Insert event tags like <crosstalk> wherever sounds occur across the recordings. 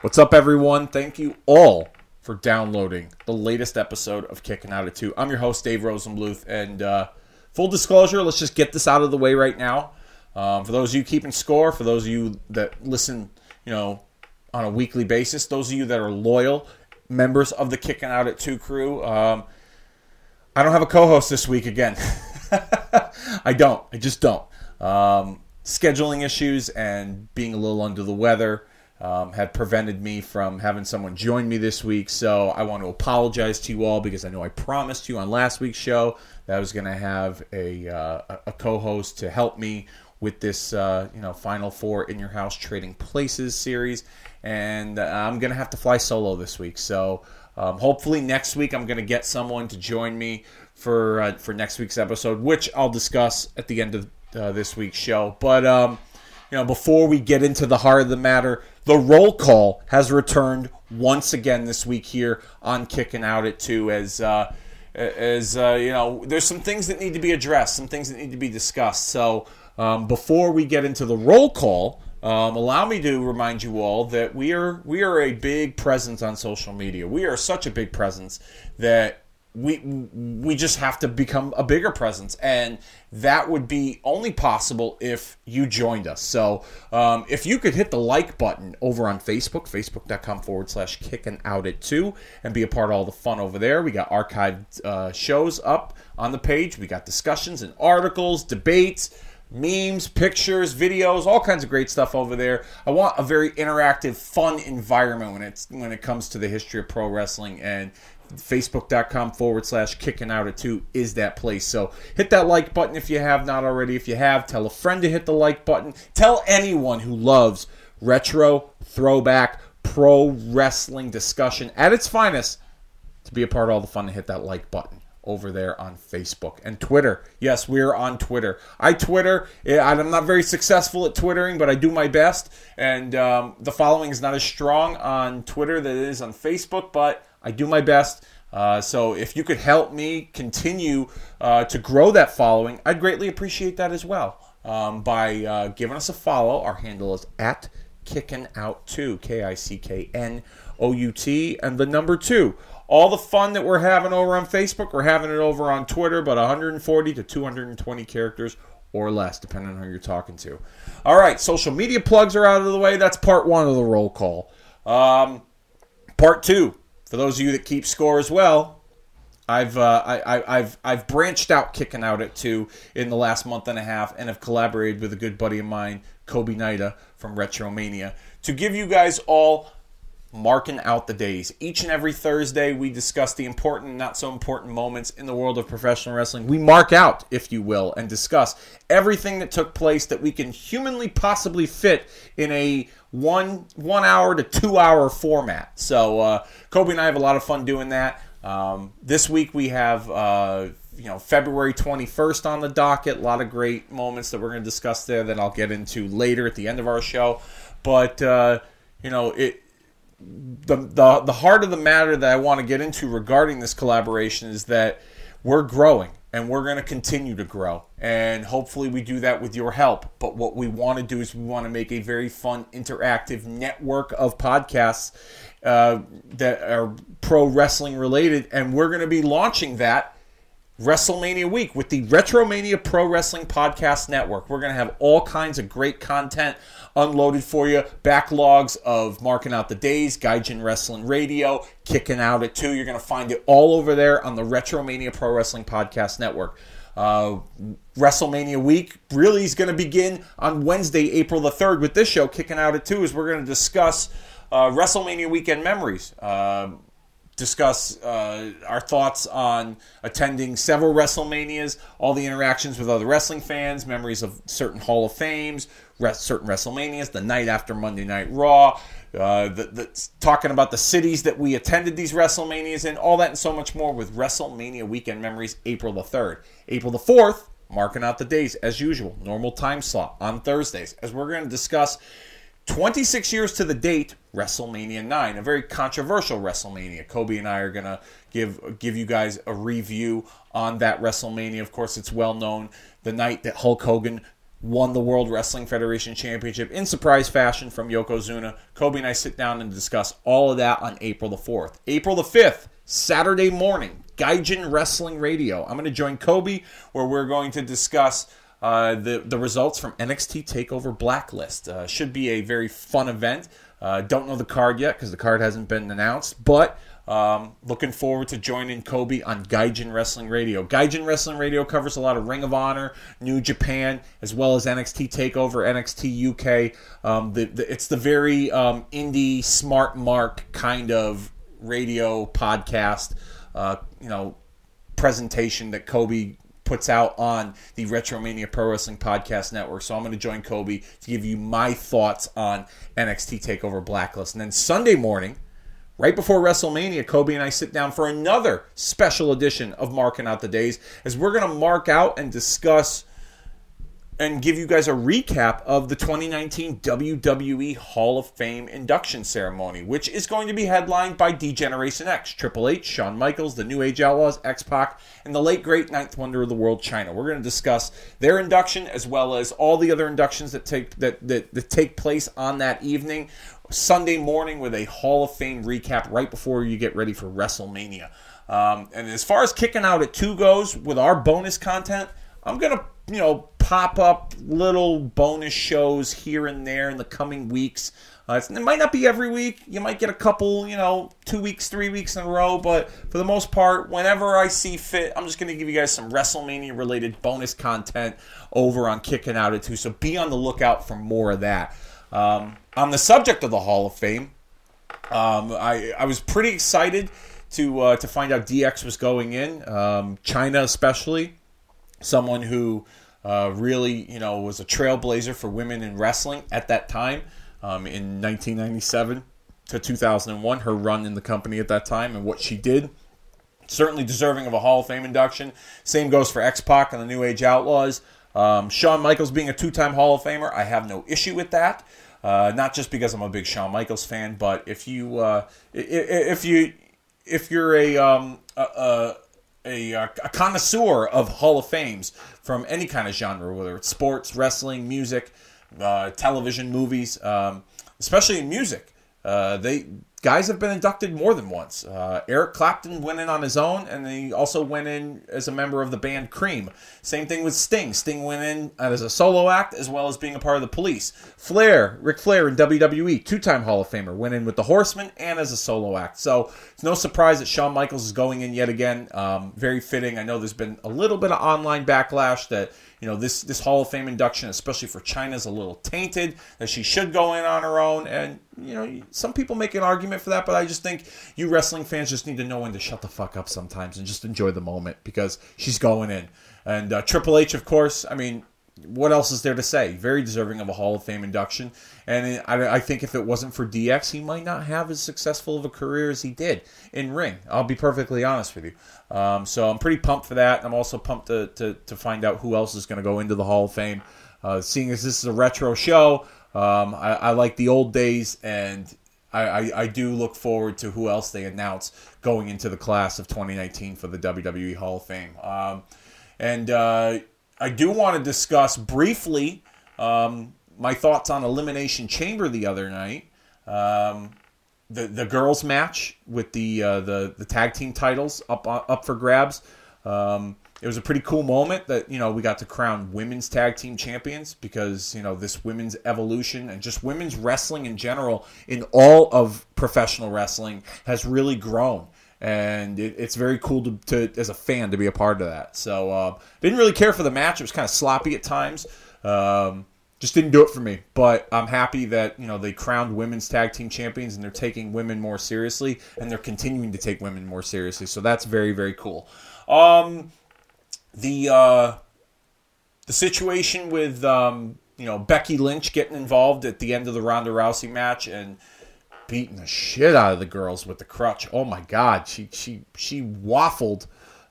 What's up, everyone? Thank you all for downloading the latest episode of Kicking Out at Two. I'm your host, Dave Rosenbluth, and uh, full disclosure, let's just get this out of the way right now. Um, for those of you keeping score, for those of you that listen, you know, on a weekly basis, those of you that are loyal members of the Kicking Out at Two crew, um, I don't have a co-host this week again. <laughs> I don't. I just don't. Um, scheduling issues and being a little under the weather um, have prevented me from having someone join me this week. So I want to apologize to you all because I know I promised you on last week's show that I was going to have a, uh, a co-host to help me with this, uh, you know, Final Four in Your House Trading Places series, and uh, I'm going to have to fly solo this week. So um, hopefully next week I'm going to get someone to join me for uh, for next week's episode, which I'll discuss at the end of uh, this week's show. But um, you know, before we get into the heart of the matter, the roll call has returned once again this week here on Kicking Out at Two. As uh, as uh, you know, there's some things that need to be addressed, some things that need to be discussed. So um, before we get into the roll call, um, allow me to remind you all that we are we are a big presence on social media. We are such a big presence that we we just have to become a bigger presence. And that would be only possible if you joined us. So um, if you could hit the like button over on facebook facebook.com forward slash kicking out at two and be a part of all the fun over there. We got archived uh, shows up on the page. We got discussions and articles debates memes, pictures, videos, all kinds of great stuff over there. I want a very interactive, fun environment when it's when it comes to the history of pro wrestling and facebook.com forward slash kicking out at two is that place. So hit that like button if you have not already. If you have, tell a friend to hit the like button. Tell anyone who loves retro, throwback, pro wrestling discussion at its finest to be a part of all the fun to hit that like button over there on Facebook and Twitter. Yes, we're on Twitter. I Twitter. I'm not very successful at twittering, but I do my best. And um, the following is not as strong on Twitter that it is on Facebook, but I do my best. Uh, so if you could help me continue uh, to grow that following, I'd greatly appreciate that as well. Um, by uh, giving us a follow, our handle is at kicking out two, K I C K N O U T, and the number two. All the fun that we're having over on Facebook, we're having it over on Twitter, but 140 to 220 characters or less, depending on who you're talking to. All right, social media plugs are out of the way. That's part one of the roll call. Um, part two, for those of you that keep score as well, I've uh, I, have I've branched out, kicking out at two in the last month and a half, and have collaborated with a good buddy of mine, Kobe Nida from Retromania, to give you guys all marking out the days. Each and every Thursday, we discuss the important not so important moments in the world of professional wrestling. We mark out, if you will, and discuss everything that took place that we can humanly possibly fit in a one one hour to two hour format. So uh, Kobe and I have a lot of fun doing that. Um, this week we have. Uh, you know February 21st on the docket. A lot of great moments that we're going to discuss there that I'll get into later at the end of our show. But uh, you know it the, the the heart of the matter that I want to get into regarding this collaboration is that we're growing and we're going to continue to grow. And hopefully we do that with your help. But what we want to do is we want to make a very fun interactive network of podcasts uh, that are pro wrestling related. And we're going to be launching that WrestleMania week with the Retromania Pro Wrestling Podcast Network. We're going to have all kinds of great content unloaded for you. Backlogs of marking out the days, Gaijin Wrestling Radio, kicking out at two. You're going to find it all over there on the Retromania Pro Wrestling Podcast Network. Uh, WrestleMania week really is going to begin on Wednesday, April the 3rd, with this show kicking out at 2 as we're going to discuss uh, WrestleMania weekend memories. Uh, discuss uh, our thoughts on attending several WrestleManias, all the interactions with other wrestling fans, memories of certain Hall of Fames, certain WrestleManias, the night after Monday Night Raw, uh, the, the, talking about the cities that we attended these WrestleManias in, all that and so much more with WrestleMania Weekend Memories, April the 3rd. April the 4th, marking out the days as usual, normal time slot on Thursdays, as we're going to discuss 26 years to the date, WrestleMania 9, a very controversial WrestleMania. Kobe and I are going to give give you guys a review on that WrestleMania. Of course, it's well known the night that Hulk Hogan won the World Wrestling Federation Championship in surprise fashion from Yokozuna. Kobe and I sit down and discuss all of that on April the 4th. April the 5th, Saturday morning, Gaijin Wrestling Radio. I'm going to join Kobe where we're going to discuss uh, the, the results from NXT TakeOver Blacklist. Uh, should be a very fun event. Uh, don't know the card yet because the card hasn't been announced, but um, looking forward to joining Kobe on Gaijin Wrestling Radio. Gaijin Wrestling Radio covers a lot of Ring of Honor, New Japan, as well as NXT Takeover, NXT UK. Um, the, the, it's the very um, indie, smart mark kind of radio podcast, uh, you know, presentation that Kobe puts out on the Retromania Pro Wrestling Podcast Network. So I'm going to join Kobe to give you my thoughts on NXT Takeover Blacklist. And then Sunday morning Right before WrestleMania, Kobe and I sit down for another special edition of Marking Out the Days as we're going to mark out and discuss and give you guys a recap of the 2019 WWE Hall of Fame induction ceremony, which is going to be headlined by D-Generation X, Triple H, Shawn Michaels, the New Age Outlaws, X Pac, and the late great Ninth Wonder of the World, Chyna. We're going to discuss their induction as well as all the other inductions that take that, that, that take place on that evening. Sunday morning with a Hall of Fame recap right before you get ready for WrestleMania. Um, and as far as kicking out at two goes with our bonus content, I'm gonna you know pop up little bonus shows here and there in the coming weeks. Uh, it might not be every week. You might get a couple, you know, two weeks, three weeks in a row. But for the most part, whenever I see fit, I'm just going to give you guys some WrestleMania related bonus content over on Kicking Out at Two. So be on the lookout for more of that. Um, on the subject of the Hall of Fame, um, I, I was pretty excited to uh, to find out DX was going in. Um, Chyna, especially, someone who uh, really you know was a trailblazer for women in wrestling at that time um, in 1997 to 2001. Her run in the company at that time and what she did. Certainly deserving of a Hall of Fame induction. Same goes for X Pac and the New Age Outlaws. Um, Shawn Michaels being a two time Hall of Famer, I have no issue with that. Uh, not just because I'm a big Shawn Michaels fan, but if you uh, if you if you're a, um, a, a, a, connoisseur of Hall of Fames from any kind of genre, whether it's sports, wrestling, music, uh, television, movies, um, especially in music, uh, they guys have been inducted more than once. Uh, Eric Clapton went in on his own, and he also went in as a member of the band Cream. Same thing with Sting. Sting went in as a solo act as well as being a part of the Police. Flair, Ric Flair in WWE, two-time Hall of Famer, went in with the Horsemen and as a solo act. So it's no surprise that Shawn Michaels is going in yet again. Um, very fitting. I know there's been a little bit of online backlash that you know this this Hall of Fame induction, especially for Chyna, is a little tainted. That she should go in on her own, and you know some people make an argument for that, but I just think you wrestling fans just need to know when to shut the fuck up sometimes and just enjoy the moment because she's going in. And uh, Triple H, of course, I mean, what else is there to say? Very deserving of a Hall of Fame induction. And I, I, think if it wasn't for DX, he might not have as successful of a career as he did in ring. I'll be perfectly honest with you. Um, so I'm pretty pumped for that. I'm also pumped to, to, to find out who else is going to go into the Hall of Fame. Uh, seeing as this is a retro show, um, I, I, like the old days, and I, I, I, do look forward to who else they announce going into the class of 2019 for the WWE Hall of Fame. Um, and uh, I do want to discuss briefly um, my thoughts on Elimination Chamber the other night. Um, the the girls match with the uh, the the tag team titles up uh, up for grabs. Um, it was a pretty cool moment that you know we got to crown women's tag team champions because you know this women's evolution and just women's wrestling in general in all of professional wrestling has really grown and it, it's very cool to, to, as a fan to be a part of that. So uh, didn't really care for the match; it was kind of sloppy at times. Um, just didn't do it for me. But I'm happy that you know they crowned women's tag team champions and they're taking women more seriously and they're continuing to take women more seriously. So that's very very cool. Um, the uh, the situation with um, you know Becky Lynch getting involved at the end of the Ronda Rousey match and beating the shit out of the girls with the crutch. Oh my God, she she she waffled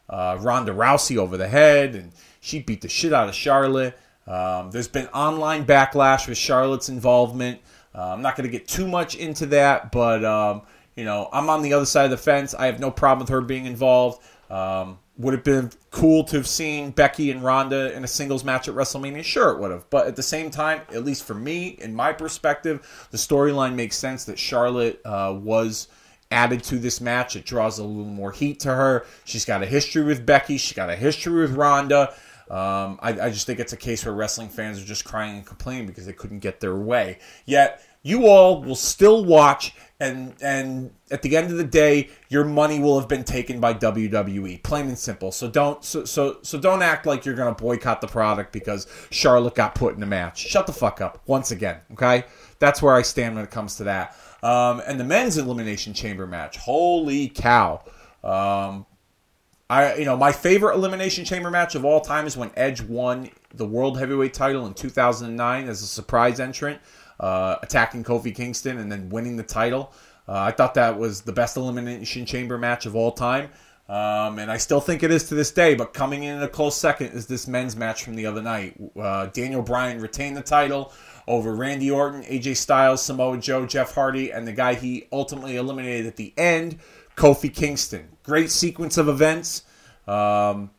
uh, Ronda Rousey over the head, and she beat the shit out of Charlotte. Um, there's been online backlash with Charlotte's involvement. Uh, I'm not going to get too much into that, but um, you know I'm on the other side of the fence. I have no problem with her being involved. Um, would have been cool to have seen Becky and Ronda in a singles match at WrestleMania? Sure, it would have. But at the same time, at least for me, in my perspective, the storyline makes sense that Charlotte uh, was added to this match. It draws a little more heat to her. She's got a history with Becky. She's got a history with Ronda. Um, I, I, just think it's a case where wrestling fans are just crying and complaining because they couldn't get their way. Yet you all will still watch, and and at the end of the day, your money will have been taken by WWE, plain and simple. So don't so so so don't act like you're gonna boycott the product because Charlotte got put in a match. Shut the fuck up once again. Okay, that's where I stand when it comes to that. Um, and the men's elimination chamber match. Holy cow! Um, I you know my favorite elimination chamber match of all time is when Edge won the world heavyweight title in 2009 as a surprise entrant, uh, attacking Kofi Kingston and then winning the title. Uh, I thought that was the best elimination chamber match of all time. Um, and I still think it is to this day. But coming in a close second is this men's match from the other night. Uh, Daniel Bryan retained the title over Randy Orton, AJ Styles, Samoa Joe, Jeff Hardy, and the guy he ultimately eliminated at the end, Kofi Kingston. Great sequence of events um,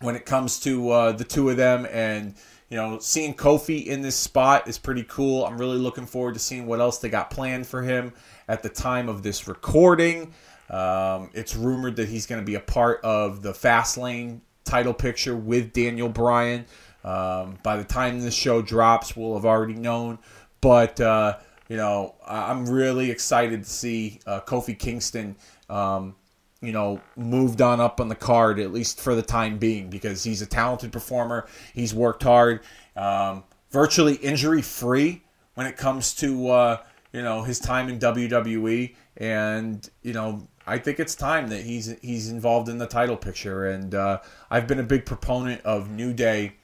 when it comes to uh, the two of them. And, you know, seeing Kofi in this spot is pretty cool. I'm really looking forward to seeing what else they got planned for him at the time of this recording. Um, it's rumored that he's going to be a part of the Fastlane title picture with Daniel Bryan. Um, by the time this show drops, we'll have already known. But uh, you know, I'm really excited to see uh, Kofi Kingston, um, you know, moved on up on the card at least for the time being because he's a talented performer. He's worked hard, um, virtually injury free when it comes to uh, you know his time in WWE, and you know. I think it's time that he's he's involved in the title picture, and uh, I've been a big proponent of New Day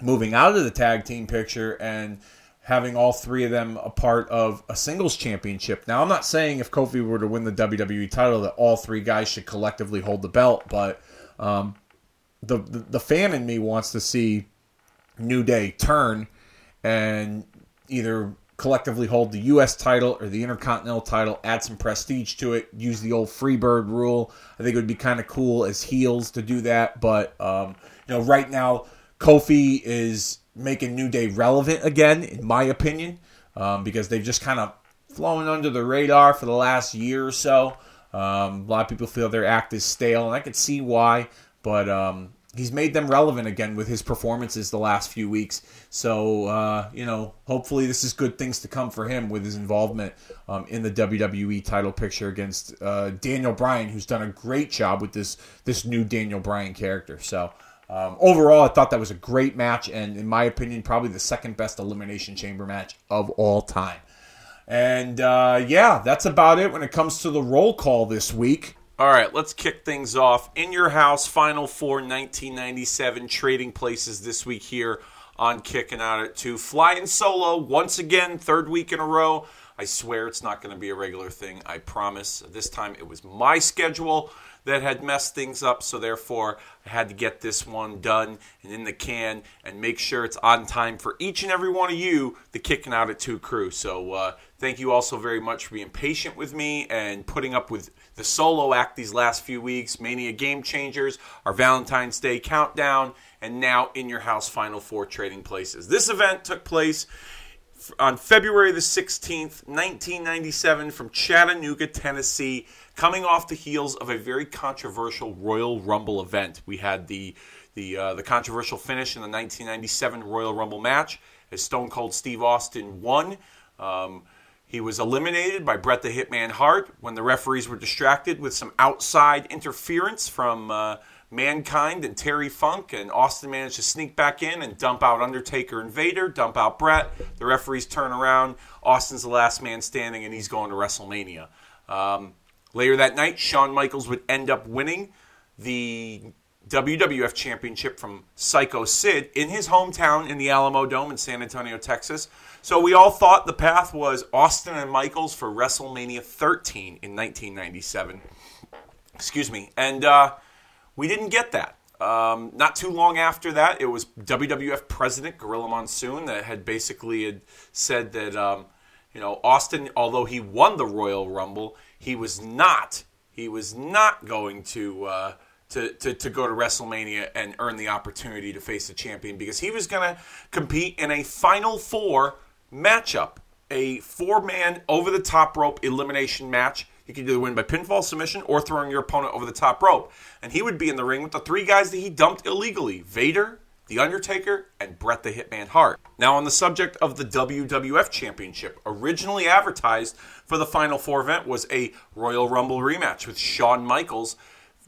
moving out of the tag team picture and having all three of them a part of a singles championship. Now, I'm not saying if Kofi were to win the WWE title that all three guys should collectively hold the belt, but um, the, the, the fan in me wants to see New Day turn and either collectively hold the U.S. title or the Intercontinental title, add some prestige to it, use the old Freebird rule. I think it would be kind of cool as heels to do that, but um, you know, right now Kofi is making New Day relevant again, in my opinion, um, because they've just kind of flown under the radar for the last year or so. Um, a lot of people feel their act is stale, and I can see why, but um, he's made them relevant again with his performances the last few weeks. So, uh, you know, hopefully this is good things to come for him with his involvement um, in the WWE title picture against uh, Daniel Bryan, who's done a great job with this this new Daniel Bryan character. So, um, overall, I thought that was a great match, and in my opinion, probably the second best Elimination Chamber match of all time. And uh, yeah, that's about it when it comes to the roll call this week. All right, let's kick things off. In Your House Final Four 1997 Trading Places this week here on Kicking Out at 2. Flying solo once again, third week in a row. I swear it's not going to be a regular thing. I promise. This time it was my schedule that had messed things up. So therefore, I had to get this one done and in the can and make sure it's on time for each and every one of you, the Kicking Out at Two crew. So uh, thank you also very much for being patient with me and putting up with the solo act these last few weeks. Mania Game Changers, our Valentine's Day countdown, and now in your house Final Four trading places. This event took place on February the 16th, 1997, from Chattanooga, Tennessee coming off the heels of a very controversial Royal Rumble event. We had the the uh, the controversial finish in the 1997 Royal Rumble match as Stone Cold Steve Austin won. Um, he was eliminated by Bret the Hitman Hart when the referees were distracted with some outside interference from uh, Mankind and Terry Funk, and Austin managed to sneak back in and dump out Undertaker and Vader, dump out Bret. The referees turn around. Austin's the last man standing, and he's going to WrestleMania. Um, Later that night, Shawn Michaels would end up winning the WWF Championship from Psycho Sid in his hometown in the Alamodome in San Antonio, Texas. So we all thought the path was Austin and Michaels for WrestleMania 13 in 1997. Excuse me. And uh, we didn't get that. Um, not too long after that, it was WWF President Gorilla Monsoon that had basically had said that um, you know Austin, although he won the Royal Rumble, he was not he was not going to uh, to, to, to go to WrestleMania and earn the opportunity to face the champion because he was going to compete in a Final Four matchup, a four man over the top rope elimination match. You could either win by pinfall submission or throwing your opponent over the top rope. And he would be in the ring with the three guys that he dumped illegally Vader, The Undertaker, and Bret the Hitman Hart. Now, on the subject of the WWF Championship, originally advertised for the Final Four event was a Royal Rumble rematch with Shawn Michaels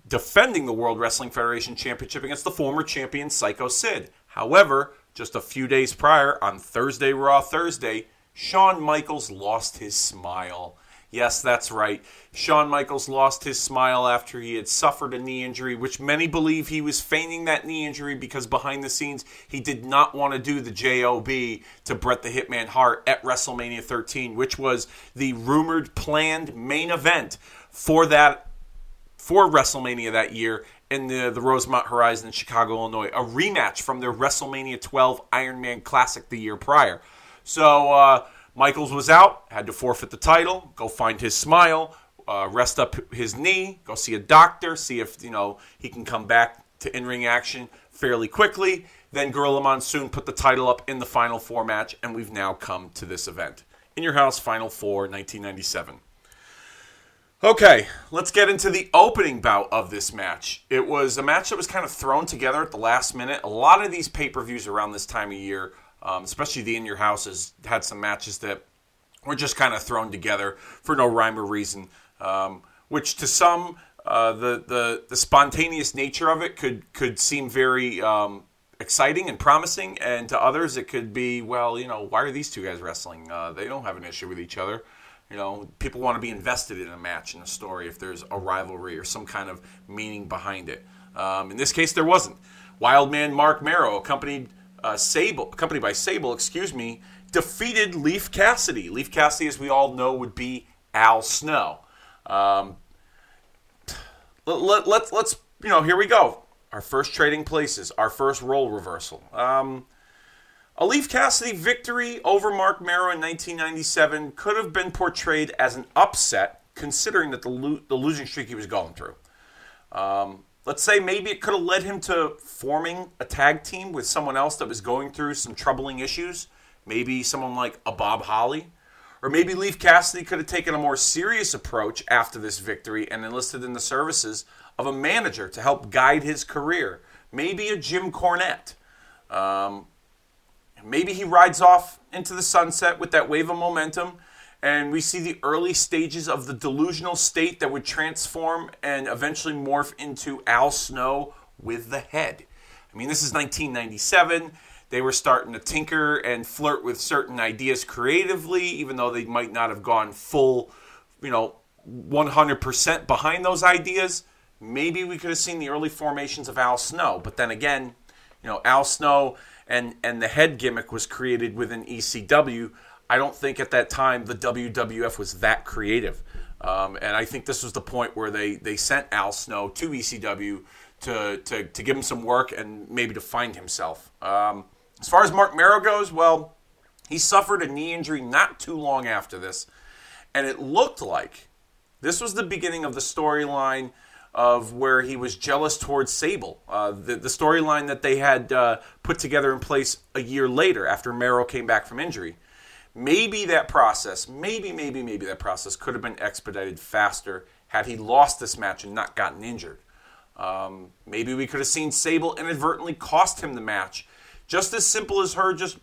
defending the World Wrestling Federation Championship against the former champion Psycho Sid. However, just a few days prior, on Thursday Raw Thursday, Shawn Michaels lost his smile. Yes, that's right. Shawn Michaels lost his smile after he had suffered a knee injury, which many believe he was feigning that knee injury because behind the scenes he did not want to do the JOB to Bret the Hitman Hart at WrestleMania 13, which was the rumored planned main event for that for WrestleMania that year in the, the Rosemont Horizon in Chicago, Illinois, a rematch from their WrestleMania 12 Iron Man Classic the year prior. So uh, Michaels was out, had to forfeit the title, go find his smile, uh, rest up his knee, go see a doctor, see if you know he can come back to in-ring action fairly quickly. Then Gorilla Monsoon put the title up in the Final Four match, and we've now come to this event. In Your House Final Four, 1997. Okay, let's get into the opening bout of this match. It was a match that was kind of thrown together at the last minute. A lot of these pay per views around this time of year, um, especially the In Your Houses, had some matches that were just kind of thrown together for no rhyme or reason. Um, which to some, uh, the, the the spontaneous nature of it could could seem very um, exciting and promising, and to others it could be, well, you know, why are these two guys wrestling? Uh, they don't have an issue with each other. You know, people want to be invested in a match in a story if there's a rivalry or some kind of meaning behind it. Um, in this case, there wasn't. Wildman Marc Mero, accompanied uh, Sable, accompanied by Sable, excuse me, defeated Leif Cassidy. Leif Cassidy, as we all know, would be Al Snow. Um, let, let, let's let's you know here we go. Our first trading places, our first role reversal. Um, a Leif Cassidy victory over Marc Mero in 1997 could have been portrayed as an upset, considering that the, lo- the losing streak he was going through. Um, let's say maybe it could have led him to forming a tag team with someone else that was going through some troubling issues. Maybe someone like a Bob Holly. Or maybe Leif Cassidy could have taken a more serious approach after this victory and enlisted in the services of a manager to help guide his career. Maybe a Jim Cornette. Um, Maybe he rides off into the sunset with that wave of momentum, and we see the early stages of the delusional state that would transform and eventually morph into Al Snow with the head. I mean, this is 1997. They were starting to tinker and flirt with certain ideas creatively, even though they might not have gone full, you know, 100% behind those ideas. Maybe we could have seen the early formations of Al Snow. But then again, you know, Al Snow and and the head gimmick was created within ECW. I don't think at that time the WWF was that creative, um, and I think this was the point where they they sent Al Snow to ECW to to to give him some work and maybe to find himself. Um, as far as Mark Mero goes, well, he suffered a knee injury not too long after this, and it looked like this was the beginning of the storyline of where he was jealous towards Sable. Uh, the, the storyline that they had uh, put together in place a year later after Mero came back from injury. Maybe that process, maybe, maybe, maybe that process could have been expedited faster had he lost this match and not gotten injured. Um, maybe we could have seen Sable inadvertently cost him the match. Just as simple as her just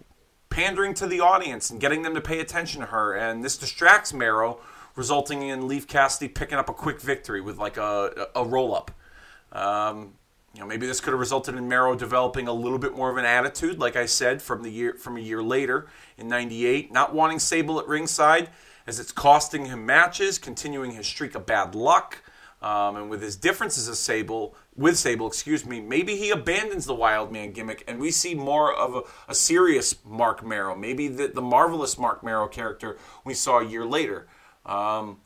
pandering to the audience and getting them to pay attention to her. And this distracts Mero resulting in Leif Cassidy picking up a quick victory with like a, a roll up. Um, you know, maybe this could have resulted in Mero developing a little bit more of an attitude, like I said, from the year from a year later in '98, not wanting Sable at ringside as it's costing him matches, continuing his streak of bad luck, um, and with his differences of Sable with Sable, excuse me, maybe he abandons the Wild Man gimmick and we see more of a, a serious Marc Mero, maybe the, the marvelous Mark Mero character we saw a year later. Um,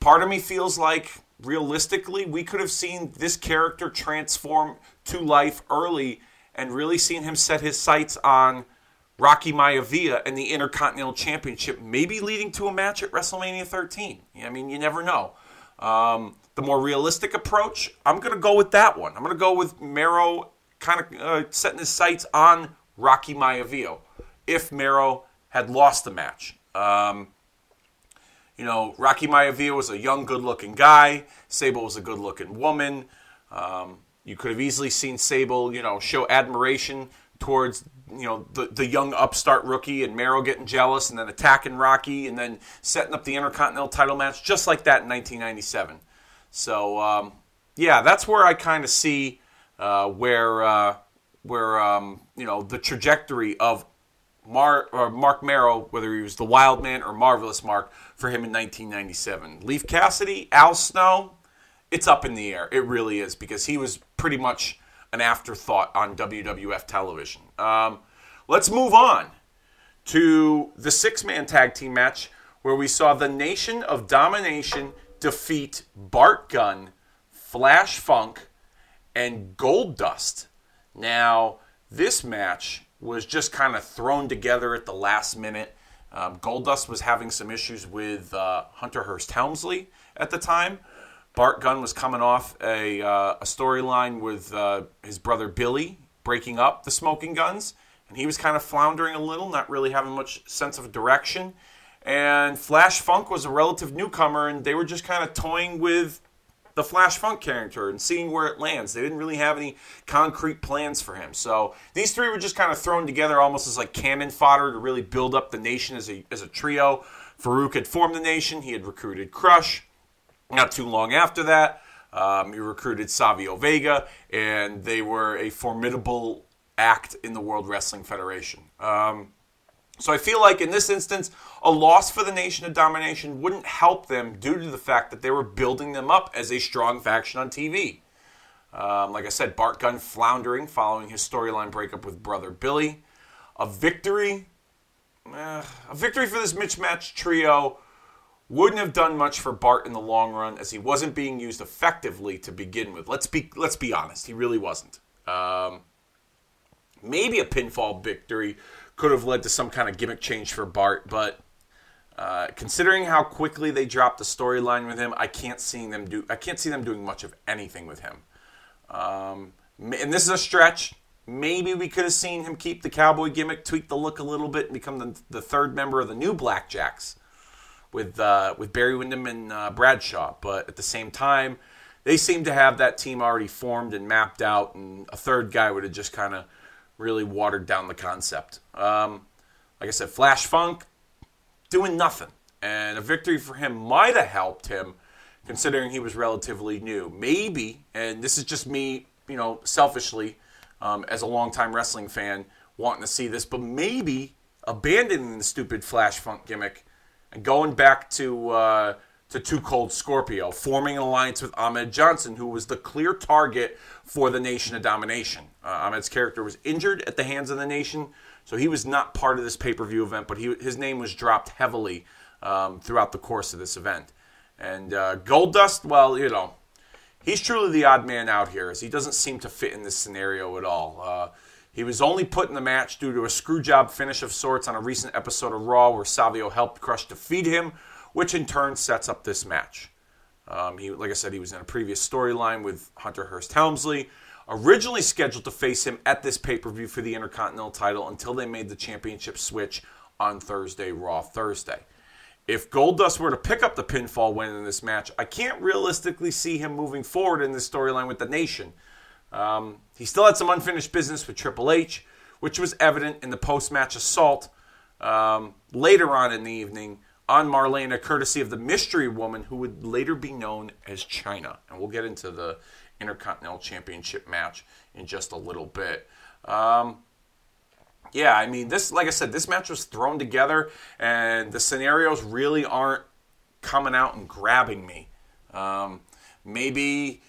part of me feels like realistically we could have seen this character transform to life early and really seen him set his sights on Rocky Maivia and the Intercontinental Championship, maybe leading to a match at WrestleMania 13. I mean, you never know. Um, the more realistic approach, I'm going to go with that one. I'm going to go with Mero kind of uh, setting his sights on Rocky Maivia if Mero had lost the match. Um, you know, Rocky Maivia was a young, good-looking guy. Sable was a good-looking woman. Um, you could have easily seen Sable, you know, show admiration towards you know the, the young upstart rookie and Mero getting jealous and then attacking Rocky and then setting up the Intercontinental title match just like that in 1997. So um, yeah, that's where I kind of see uh, where uh, where um, you know the trajectory of Mar- or Marc Mero, whether he was the Wild Man or Marvelous Mark, for him in 1997. Leif Cassidy, Al Snow, it's up in the air. It really is because he was pretty much an afterthought on WWF television. Um, let's move on to the six man tag team match where we saw the Nation of Domination defeat Bart Gunn, Flash Funk, and Goldust. Now, this match was just kind of thrown together at the last minute. Um, Goldust was having some issues with uh, Hunter Hearst Helmsley at the time. Bart Gunn was coming off a, uh, a storyline with uh, his brother Billy breaking up the Smoking Guns, and he was kind of floundering a little, not really having much sense of direction. And Flash Funk was a relative newcomer, and they were just kind of toying with the Flash Funk character and seeing where it lands. They didn't really have any concrete plans for him. So these three were just kind of thrown together almost as like cannon fodder to really build up the nation as a, as a trio. Farouk had formed the nation, he had recruited Crush. Not too long after that, um, he recruited Savio Vega, and they were a formidable act in the World Wrestling Federation. Um, so I feel like in this instance, a loss for the Nation of Domination wouldn't help them due to the fact that they were building them up as a strong faction on TV. Um, like I said, Bart Gunn floundering following his storyline breakup with brother Billy. A victory, eh, a victory for this mismatched trio wouldn't have done much for Bart in the long run, as he wasn't being used effectively to begin with. Let's be let's be honest, he really wasn't. Um, maybe a pinfall victory could have led to some kind of gimmick change for Bart, but uh, considering how quickly they dropped the storyline with him, I can't see them do. I can't see them doing much of anything with him. Um, and this is a stretch. Maybe we could have seen him keep the cowboy gimmick, tweak the look a little bit, and become the, the third member of the new Blackjacks with uh, with Barry Windham and uh, Bradshaw. But at the same time, they seem to have that team already formed and mapped out, and a third guy would have just kind of really watered down the concept. Um, like I said, Flash Funk doing nothing, and a victory for him might have helped him, considering he was relatively new. Maybe, and this is just me, you know, selfishly, um, as a longtime wrestling fan, wanting to see this, but maybe abandoning the stupid Flash Funk gimmick and going back to uh, to Too Cold Scorpio, forming an alliance with Ahmed Johnson, who was the clear target for the Nation of Domination. Uh, Ahmed's character was injured at the hands of the Nation, so he was not part of this pay per view event, but he, his name was dropped heavily um, throughout the course of this event. And uh, Goldust, well, you know, he's truly the odd man out here, as he doesn't seem to fit in this scenario at all. Uh, he was only put in the match due to a screwjob finish of sorts on a recent episode of Raw where Savio helped Crush defeat him, which in turn sets up this match. Um, he, like I said, he was in a previous storyline with Hunter Hearst Helmsley, originally scheduled to face him at this pay per view for the Intercontinental title until they made the championship switch on Thursday, Raw Thursday. If Goldust were to pick up the pinfall win in this match, I can't realistically see him moving forward in this storyline with the Nation. Um, he still had some unfinished business with Triple H, which was evident in the post match assault um, later on in the evening on Marlena, courtesy of the mystery woman who would later be known as Chyna. And we'll get into the Intercontinental Championship match in just a little bit. Um, yeah, I mean, this, like I said, this match was thrown together, and the scenarios really aren't coming out and grabbing me. Um, maybe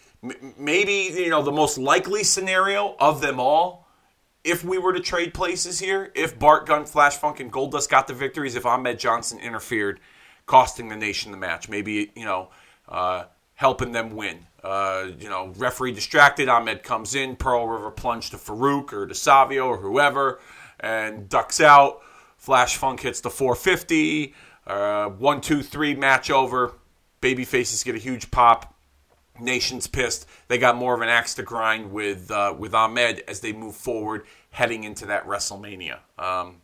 maybe you know the most likely scenario of them all if we were to trade places here if bart gunn flash funk and goldust got the victories if ahmed johnson interfered costing the nation the match maybe you know uh, helping them win. Uh, you know referee distracted ahmed comes in pearl river plunge to farouk or to savio or whoever and ducks out. Flash funk hits the 450 uh, one two three match over. Baby faces get a huge pop. Nation's pissed. They got more of an axe to grind with uh, with Ahmed as they move forward, heading into that WrestleMania. Um,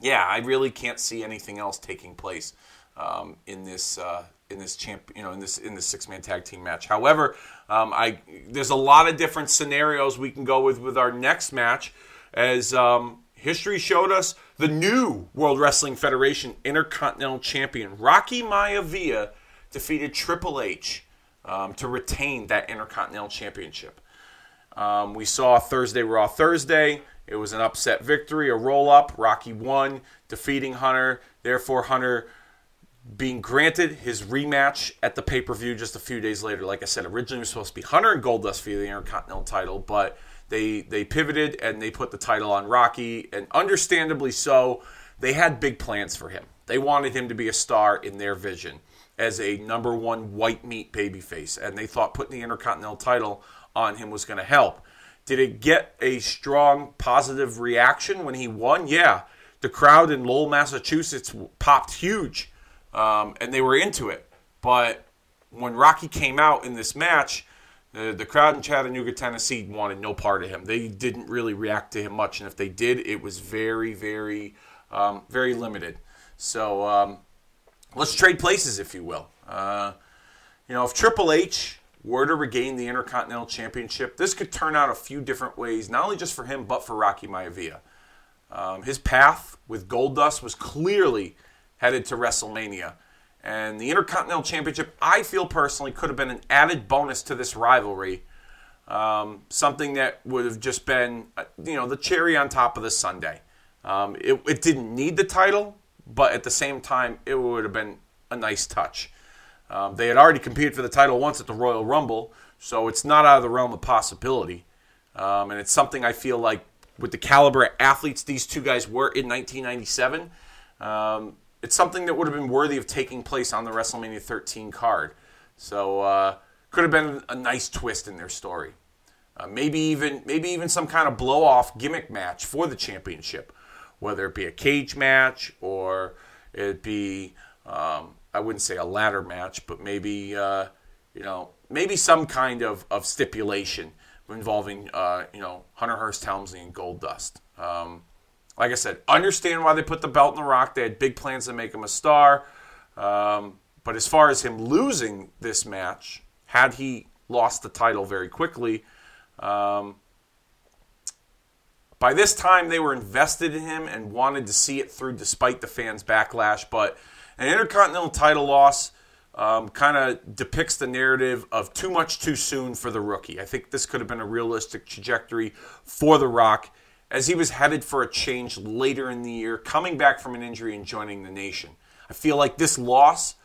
yeah, I really can't see anything else taking place um, in this uh, in this champ, you know, in this in this six man tag team match. However, um, I there's a lot of different scenarios we can go with with our next match, as um, history showed us. The new World Wrestling Federation Intercontinental Champion Rocky Maivia defeated Triple H um, to retain that Intercontinental Championship. Um, we saw Thursday Raw Thursday. It was an upset victory, a roll up. Rocky won, defeating Hunter. Therefore, Hunter being granted his rematch at the pay per view just a few days later. Like I said, originally it was supposed to be Hunter and Goldust for the Intercontinental title, but they they pivoted and they put the title on Rocky, and understandably so. They had big plans for him. They wanted him to be a star in their vision as a number one white meat babyface, and they thought putting the Intercontinental title on him was going to help. Did it get a strong positive reaction when he won? Yeah. The crowd in Lowell, Massachusetts popped huge um, and they were into it. But when Rocky came out in this match, the, the crowd in Chattanooga, Tennessee wanted no part of him. They didn't really react to him much, and if they did, it was very, very, um, very limited. So um, let's trade places, if you will. Uh, you know, if Triple H were to regain the Intercontinental Championship, this could turn out a few different ways, not only just for him, but for Rocky Maivia. Um, his path with Goldust was clearly headed to WrestleMania. And the Intercontinental Championship, I feel personally, could have been an added bonus to this rivalry. Um, something that would have just been, uh, you know, the cherry on top of the Sunday. Um, it, it, didn't need the title, but at the same time, it would have been a nice touch. Um, they had already competed for the title once at the Royal Rumble, so it's not out of the realm of possibility. Um, and it's something I feel like with the caliber of athletes these two guys were in 1997, um, it's something that would have been worthy of taking place on the WrestleMania 13 card. So uh, could have been a nice twist in their story. Uh, maybe even maybe even some kind of blow off gimmick match for the championship, whether it be a cage match or it be um, I wouldn't say a ladder match, but maybe uh, you know maybe some kind of, of stipulation involving uh, you know Hunter Hearst Helmsley and Goldust. Um, like I said, understand why they put the belt in the rock. They had big plans to make him a star. Um, but as far as him losing this match, had he lost the title very quickly, um, by this time they were invested in him and wanted to see it through despite the fans' backlash. But an Intercontinental title loss um, kind of depicts the narrative of too much too soon for the rookie. I think this could have been a realistic trajectory for The Rock as he was headed for a change later in the year, coming back from an injury and joining the nation. I feel like this loss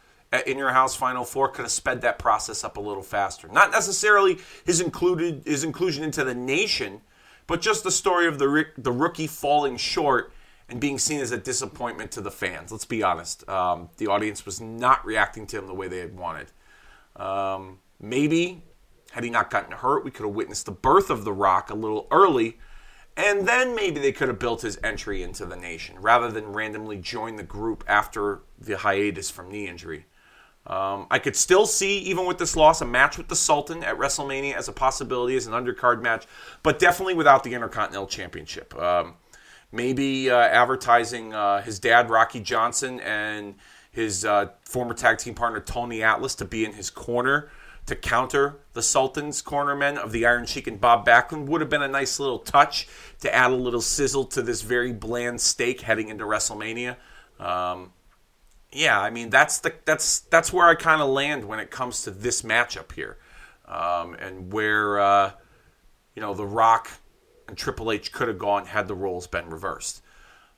in your house final four could have sped that process up a little faster. Not necessarily his included his inclusion into the nation, but just the story of the the rookie falling short and being seen as a disappointment to the fans. Let's be honest. Um, the audience was not reacting to him the way they had wanted. Um, maybe had he not gotten hurt, we could have witnessed the birth of The Rock a little early and then maybe they could have built his entry into the nation rather than randomly join the group after the hiatus from knee injury. Um, I could still see, even with this loss, a match with the Sultan at WrestleMania as a possibility as an undercard match, but definitely without the Intercontinental Championship. Um, maybe uh, advertising uh, his dad, Rocky Johnson, and his uh, former tag team partner, Tony Atlas, to be in his corner to counter the Sultan's cornermen of the Iron Sheik and Bob Backlund would have been a nice little touch to add a little sizzle to this very bland steak heading into WrestleMania. Um, yeah, I mean that's the that's that's where I kind of land when it comes to this matchup here, um, and where uh, you know The Rock and Triple H could have gone had the roles been reversed.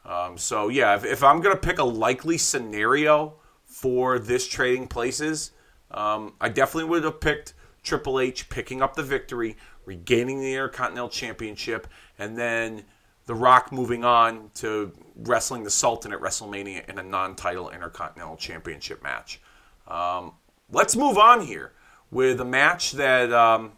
Um, so yeah, if, if I'm gonna pick a likely scenario for this trading places um, I definitely would have picked Triple H picking up the victory, regaining the Intercontinental Championship, and then The Rock moving on to wrestling the Sultan at WrestleMania in a non title Intercontinental Championship match. Um, let's move on here with a match that. Um,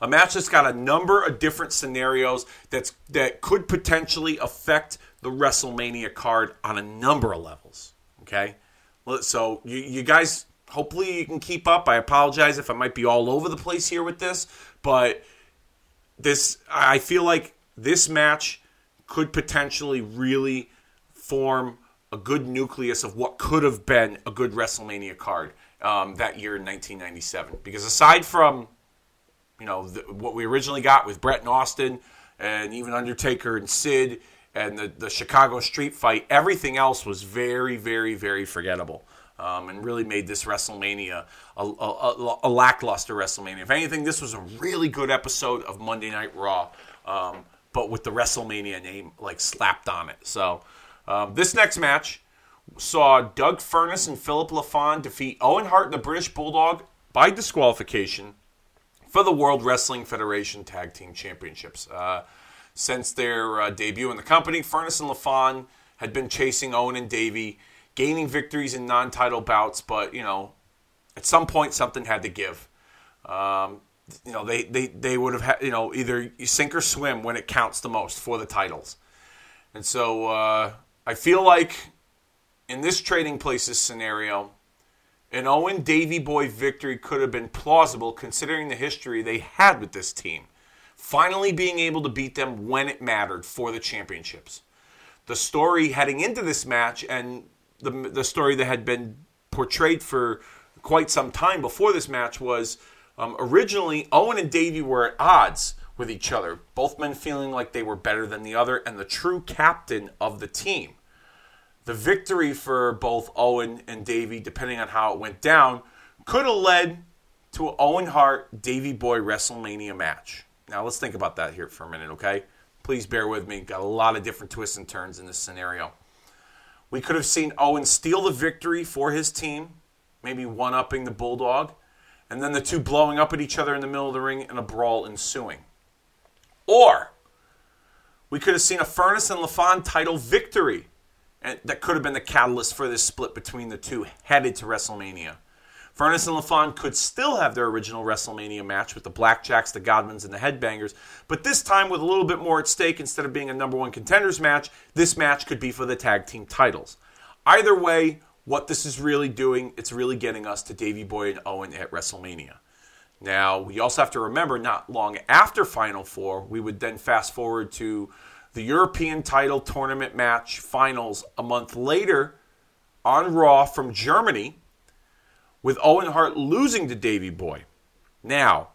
a match that's got a number of different scenarios that's that could potentially affect the WrestleMania card on a number of levels. Okay, so you, you guys hopefully you can keep up. I apologize if I might be all over the place here with this, but this I feel like this match could potentially really form a good nucleus of what could have been a good WrestleMania card um, that year in 1997. Because aside from you know the, what we originally got with Bret and Austin, and even Undertaker and Sid, and the the Chicago Street Fight, everything else was very, very, very forgettable. Um, and really made this WrestleMania a, a, a, lackluster WrestleMania. If anything, this was a really good episode of Monday Night Raw, um, but with the WrestleMania name like slapped on it. So um, this next match saw Doug Furnas and Philip LaFon defeat Owen Hart and the British Bulldog by disqualification for the World Wrestling Federation Tag Team Championships. Uh, since their uh, debut in the company, Furnas and LaFon had been chasing Owen and Davey, gaining victories in non-title bouts, but you know, at some point something had to give. Um, you know, they, they, they would have had, you know, either you sink or swim when it counts the most for the titles. And so uh, I feel like in this trading places scenario, an Owen Davey Boy victory could have been plausible considering the history they had with this team. Finally, being able to beat them when it mattered for the championships. The story heading into this match and the, the story that had been portrayed for quite some time before this match was um, originally Owen and Davey were at odds with each other, both men feeling like they were better than the other and the true captain of the team the victory for both Owen and Davey, depending on how it went down, could have led to an Owen Hart Davey Boy WrestleMania match. Now let's think about that here for a minute, okay? Please bear with me. Got a lot of different twists and turns in this scenario. We could have seen Owen steal the victory for his team, maybe one upping the Bulldog, and then the two blowing up at each other in the middle of the ring and a brawl ensuing. Or we could have seen a Furnas and LaFon title victory and that could have been the catalyst for this split between the two headed to WrestleMania. Furnas and LaFon could still have their original WrestleMania match with the Blackjacks, the Godwins, and the Headbangers, but this time with a little bit more at stake instead of being a number one contenders match, this match could be for the tag team titles. Either way, what this is really doing, it's really getting us to Davey Boy and Owen at WrestleMania. Now, we also have to remember not long after Final Four, we would then fast forward to the European title tournament match finals a month later on Raw from Germany with Owen Hart losing to Davey Boy. Now,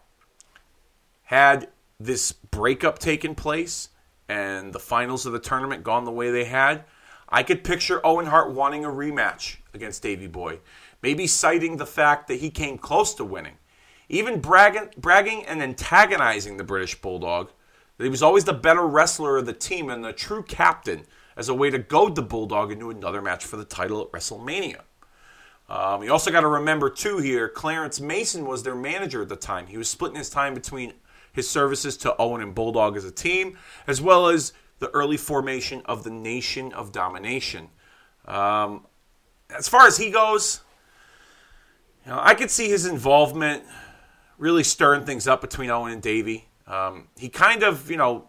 had this breakup taken place and the finals of the tournament gone the way they had, I could picture Owen Hart wanting a rematch against Davey Boy, maybe citing the fact that he came close to winning, even bragging, bragging and antagonizing the British Bulldog that he was always the better wrestler of the team and the true captain as a way to goad the Bulldog into another match for the title at WrestleMania. Um, you also got to remember, too, here, Clarence Mason was their manager at the time. He was splitting his time between his services to Owen and Bulldog as a team, as well as the early formation of the Nation of Domination. Um, as far as he goes, you know, I could see his involvement really stirring things up between Owen and Davey. Um, he kind of, you know,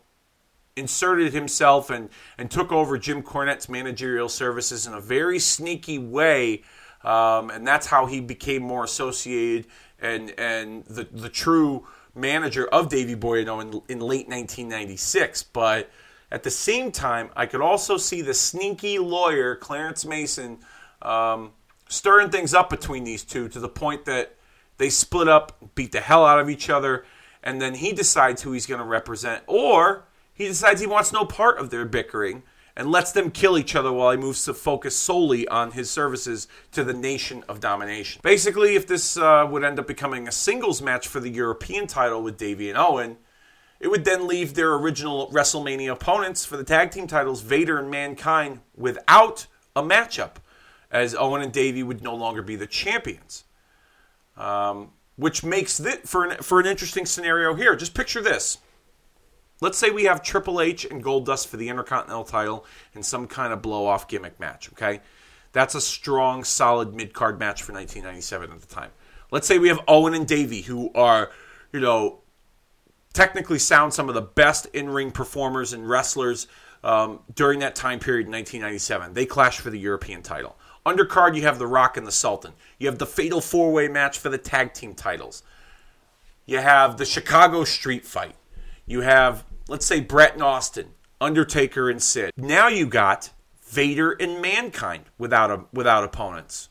inserted himself and, and took over Jim Cornette's managerial services in a very sneaky way. Um, and that's how he became more associated and, and the, the true manager of Davey Boy in, in late 1996. But at the same time, I could also see the sneaky lawyer, Clarence Mason, um, stirring things up between these two to the point that they split up, beat the hell out of each other, and then he decides who he's going to represent, or he decides he wants no part of their bickering and lets them kill each other while he moves to focus solely on his services to the nation of domination. Basically, if this uh, would end up becoming a singles match for the European title with Davey and Owen, it would then leave their original WrestleMania opponents for the tag team titles, Vader and Mankind, without a matchup, as Owen and Davey would no longer be the champions. Um, which makes for an, for an interesting scenario here. Just picture this. Let's say we have Triple H and Goldust for the Intercontinental title in some kind of blow off gimmick match, okay? That's a strong, solid mid card match for 1997 at the time. Let's say we have Owen and Davey, who are, you know, technically sound some of the best in ring performers and wrestlers um, during that time period in 1997. They clash for the European title. Undercard, you have The Rock and the Sultan. You have the fatal four way match for the tag team titles. You have the Chicago Street Fight. You have, let's say, Bret and Austin, Undertaker and Sid. Now you got Vader and Mankind without a, without opponents.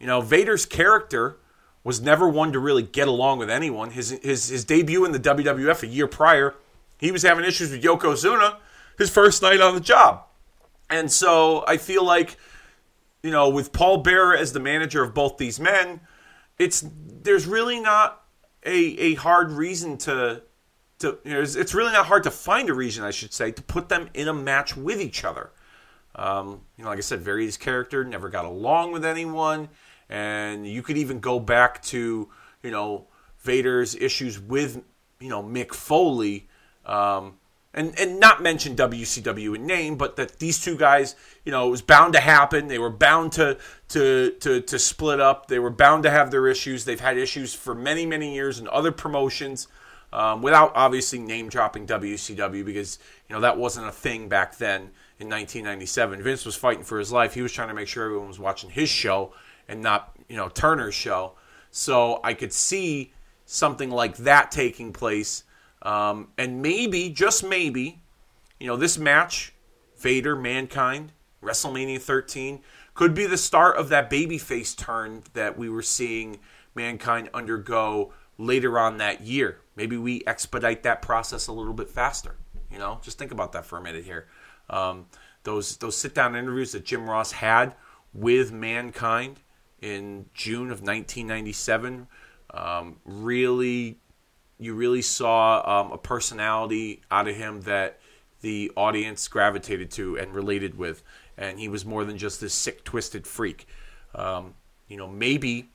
You know, Vader's character was never one to really get along with anyone. His his his debut in the WWF a year prior, he was having issues with Yokozuna his first night on the job. And so I feel like, you know, with Paul Bearer as the manager of both these men, it's there's really not a a hard reason to to you know, it's, it's really not hard to find a reason I should say to put them in a match with each other. Um, you know, like I said, Vader's character never got along with anyone, and you could even go back to you know Vader's issues with you know Mick Foley. Um, and and not mention WCW in name, but that these two guys, you know, it was bound to happen. They were bound to to to to split up. They were bound to have their issues. They've had issues for many many years in other promotions, um, without obviously name dropping WCW because you know that wasn't a thing back then in 1997. Vince was fighting for his life. He was trying to make sure everyone was watching his show and not you know Turner's show. So I could see something like that taking place um, and maybe, just maybe, you know, this match, Vader, Mankind, WrestleMania 13, could be the start of that babyface turn that we were seeing Mankind undergo later on that year. Maybe we expedite that process a little bit faster. You know, just think about that for a minute here. Um, those those sit down interviews that Jim Ross had with Mankind in June of 1997 um, really you really saw um, a personality out of him that the audience gravitated to and related with, and he was more than just this sick, twisted freak. Um, you know, maybe,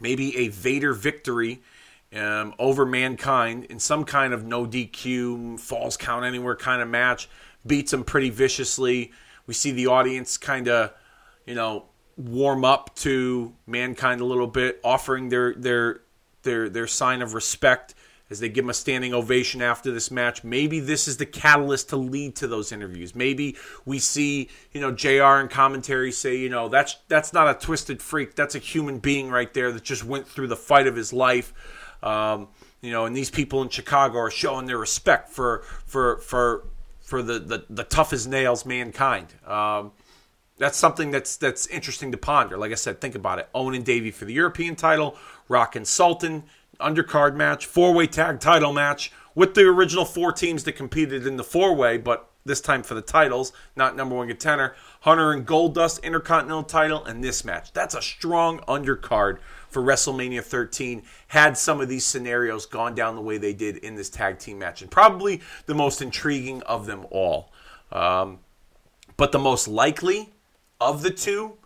maybe a Vader victory um, over mankind in some kind of no DQ, falls count anywhere kind of match, beats him pretty viciously. We see the audience kind of, you know, warm up to mankind a little bit, offering their their their their sign of respect as they give him a standing ovation after this match. Maybe this is the catalyst to lead to those interviews. Maybe we see, you know, JR in commentary say, you know, that's that's not a twisted freak. That's a human being right there that just went through the fight of his life. Um, you know, and these people in Chicago are showing their respect for for for for the the, the tough as nails mankind. Um, that's something that's that's interesting to ponder. Like I said, think about it. Owen and Davey for the European title, Rock and Sultan undercard match, four way tag title match with the original four teams that competed in the four way, but this time for the titles, not number one contender. Hunter and Goldust Intercontinental title, and this match. That's a strong undercard for WrestleMania 13. Had some of these scenarios gone down the way they did in this tag team match, and probably the most intriguing of them all. Um, but the most likely of the two,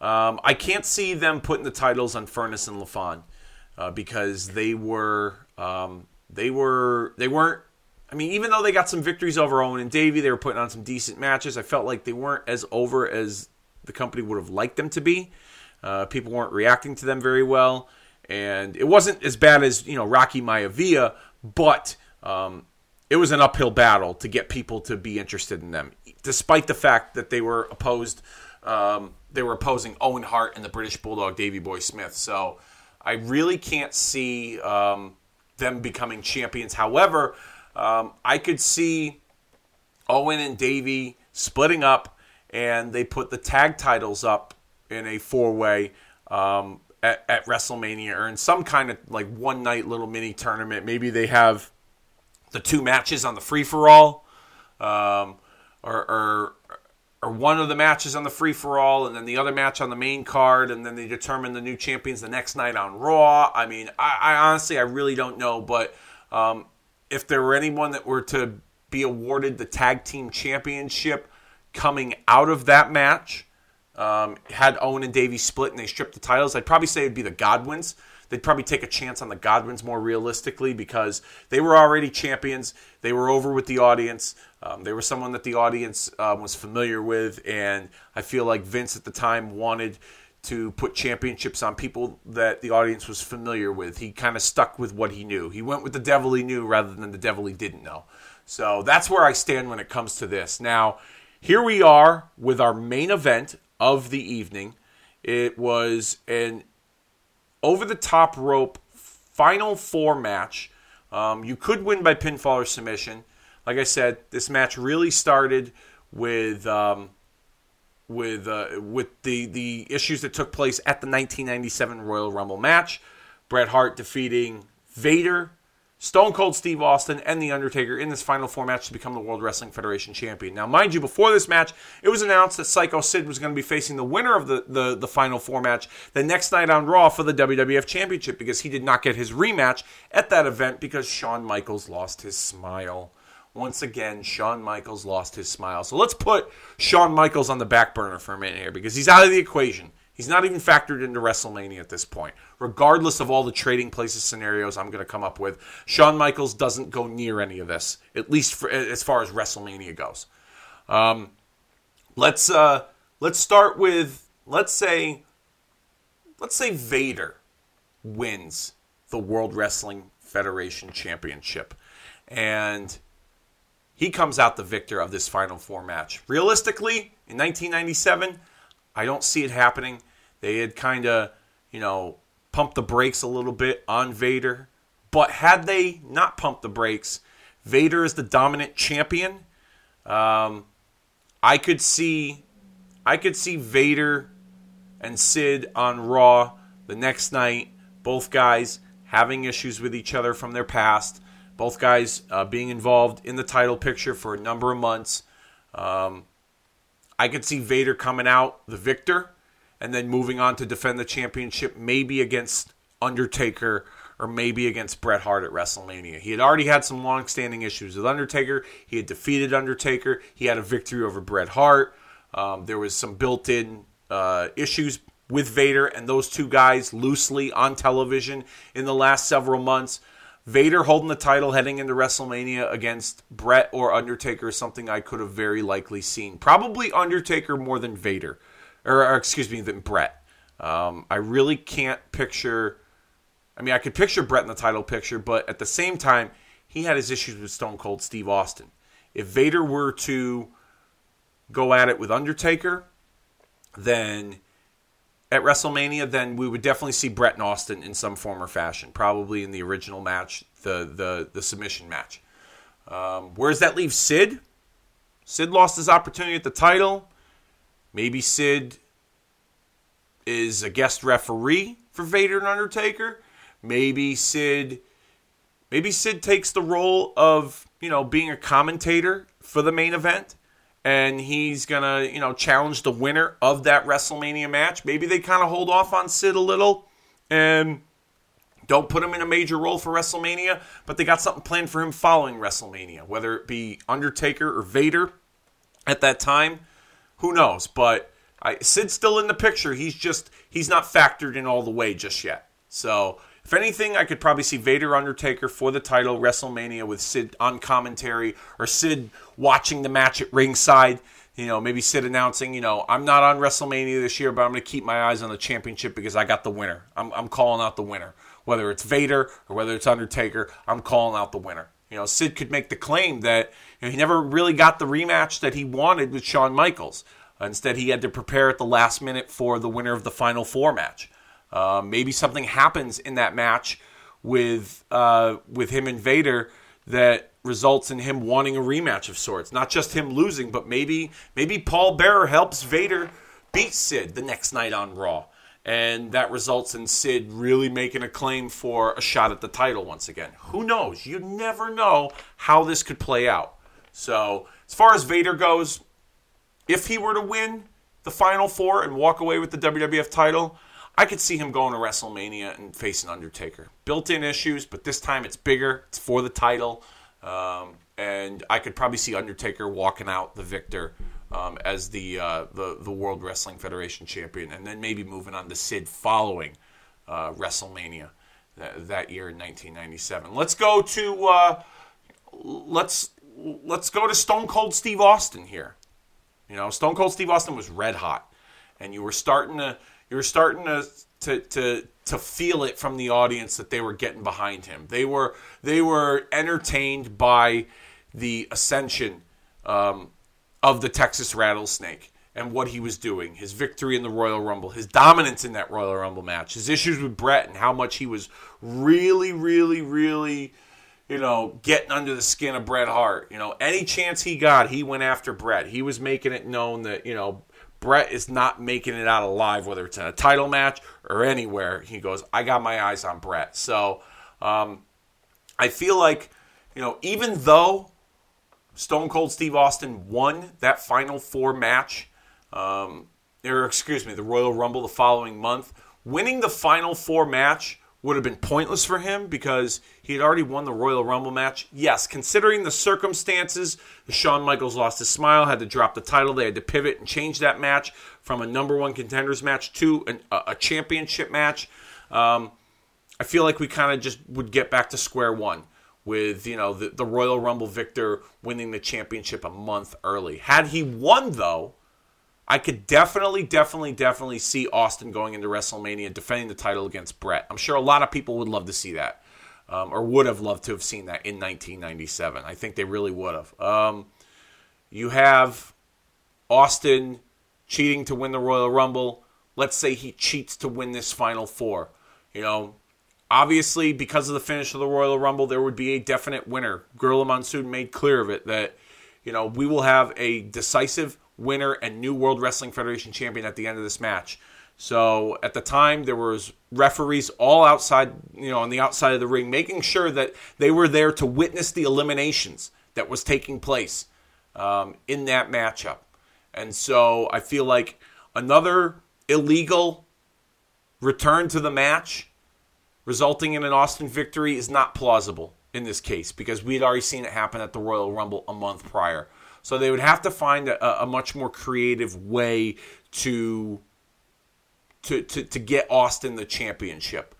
um, I can't see them putting the titles on Furnas and LaFon uh, because they were um, they were they weren't. I mean, even though they got some victories over Owen and Davey, they were putting on some decent matches. I felt like they weren't as over as the company would have liked them to be. Uh, people weren't reacting to them very well, and it wasn't as bad as you know Rocky Maivia, but um, it was an uphill battle to get people to be interested in them, despite the fact that they were opposed. Um, they were opposing Owen Hart and the British Bulldog Davey Boy Smith. So I really can't see um, them becoming champions. However, um, I could see Owen and Davey splitting up, and they put the tag titles up in a four way um, at, at, WrestleMania or in some kind of like one night little mini tournament. Maybe they have the two matches on the free for all, um, or, or or one of the matches on the free for all, and then the other match on the main card, and then they determine the new champions the next night on Raw. I mean, I, I honestly, I really don't know, but um, if there were anyone that were to be awarded the tag team championship coming out of that match, um, had Owen and Davey split and they stripped the titles, I'd probably say it'd be the Godwins they'd probably take a chance on the Godwins more realistically because they were already champions. They were over with the audience. Um, they were someone that the audience um, was familiar with, and I feel like Vince at the time wanted to put championships on people that the audience was familiar with. He kind of stuck with what he knew. He went with the devil he knew rather than the devil he didn't know. So that's where I stand when it comes to this. Now, here we are with our main event of the evening. It was an over the top rope final four match. Um, you could win by pinfall or submission. Like I said, this match really started with um, with uh, with the the issues that took place at the 1997 Royal Rumble match. Bret Hart defeating Vader Stone Cold Steve Austin and The Undertaker in this final four match to become the World Wrestling Federation champion. Now, mind you, before this match, it was announced that Psycho Sid was going to be facing the winner of the, the, the final four match the next night on Raw for the WWF Championship because he did not get his rematch at that event because Shawn Michaels lost his smile. Once again, Shawn Michaels lost his smile. So let's put Shawn Michaels on the back burner for a minute here because he's out of the equation. He's not even factored into WrestleMania at this point. Regardless of all the trading places scenarios I'm going to come up with, Shawn Michaels doesn't go near any of this, at least for, as far as WrestleMania goes. Um, let's uh, let's start with let's say let's say Vader wins the World Wrestling Federation Championship, and he comes out the victor of this Final Four match. Realistically, in 1997, I don't see it happening. They had kind of, you know, pumped the brakes a little bit on Vader. But had they not pumped the brakes, Vader is the dominant champion. Um, I could see, I could see Vader and Sid on Raw the next night. Both guys having issues with each other from their past. Both guys uh, being involved in the title picture for a number of months. Um, I could see Vader coming out the victor and then moving on to defend the championship, maybe against Undertaker or maybe against Bret Hart at WrestleMania. He had already had some long-standing issues with Undertaker. He had defeated Undertaker. He had a victory over Bret Hart. Um, there was some built-in uh, issues with Vader and those two guys loosely on television in the last several months. Vader holding the title heading into WrestleMania against Bret or Undertaker is something I could have very likely seen. Probably Undertaker more than Vader or, or excuse me, than Bret. Um, I really can't picture. I mean, I could picture Bret in the title picture, but at the same time, he had his issues with Stone Cold Steve Austin. If Vader were to go at it with Undertaker, then at WrestleMania, then we would definitely see Bret and Austin in some form or fashion. Probably in the original match, the the the submission match. Um, where does that leave Sid? Sid lost his opportunity at the title. Maybe Sid is a guest referee for Vader and Undertaker. Maybe Sid maybe Sid takes the role of, you know, being a commentator for the main event and he's going to, you know, challenge the winner of that WrestleMania match. Maybe they kind of hold off on Sid a little and don't put him in a major role for WrestleMania, but they got something planned for him following WrestleMania, whether it be Undertaker or Vader at that time. Who knows? But I, Sid's still in the picture. He's just he's not factored in all the way just yet. So if anything, I could probably see Vader Undertaker for the title WrestleMania with Sid on commentary or Sid watching the match at ringside. You know, maybe Sid announcing, you know, I'm not on WrestleMania this year, but I'm going to keep my eyes on the championship because I got the winner. I'm, I'm calling out the winner. Whether it's Vader or whether it's Undertaker, I'm calling out the winner. You know, Sid could make the claim that you know, he never really got the rematch that he wanted with Shawn Michaels. Instead, he had to prepare at the last minute for the winner of the Final Four match. Uh, maybe something happens in that match with uh, with him and Vader that results in him wanting a rematch of sorts. Not just him losing, but maybe maybe Paul Bearer helps Vader beat Sid the next night on Raw and that results in Sid really making a claim for a shot at the title once again. Who knows? You never know how this could play out. So, as far as Vader goes, if he were to win the Final Four and walk away with the WWF title, I could see him going to WrestleMania and facing Undertaker. Built in issues, but this time it's bigger, it's for the title. Um, and I could probably see Undertaker walking out the victor um, as the, uh, the the World Wrestling Federation champion, and then maybe moving on to Sid following uh, WrestleMania that, that, year in 1997. Let's go to uh, let's let's go to Stone Cold Steve Austin here. You know, Stone Cold Steve Austin was red hot, and you were starting to you were starting to to to to feel it from the audience that they were getting behind him. They were they were entertained by the ascension um, of the Texas rattlesnake and what he was doing, his victory in the Royal Rumble, his dominance in that Royal Rumble match, his issues with Bret, and how much he was really, really, really, you know, getting under the skin of Bret Hart. You know, any chance he got, he went after Bret. He was making it known that, you know, Bret is not making it out alive, whether it's in a title match or anywhere. He goes, I got my eyes on Bret. So um, I feel like, you know, even though Stone Cold Steve Austin won that final four match, um, or excuse me, the Royal Rumble the following month. Winning the final four match would have been pointless for him because he had already won the Royal Rumble match. Yes, considering the circumstances, Shawn Michaels lost his smile, had to drop the title. They had to pivot and change that match from a number one contenders match to an, a, championship match. Um, I feel like we kind of just would get back to square one with you know the, the Royal Rumble victor winning the championship a month early. Had he won though, I could definitely, definitely, definitely see Austin going into WrestleMania defending the title against Bret. I'm sure a lot of people would love to see that, um, or would have loved to have seen that in 1997. I think they really would have. Um, you have Austin cheating to win the Royal Rumble. Let's say he cheats to win this Final Four. You know, obviously, because of the finish of the Royal Rumble, there would be a definite winner. Gorilla Monsoon made clear of it that, you know, we will have a decisive winner and new World Wrestling Federation champion at the end of this match. So at the time, there was referees all outside, you know, on the outside of the ring, making sure that they were there to witness the eliminations that was taking place um, in that matchup. And so I feel like another illegal return to the match, resulting in an Austin victory, is not plausible in this case because we had already seen it happen at the Royal Rumble a month prior. So they would have to find a, a much more creative way to, to to to get Austin the championship.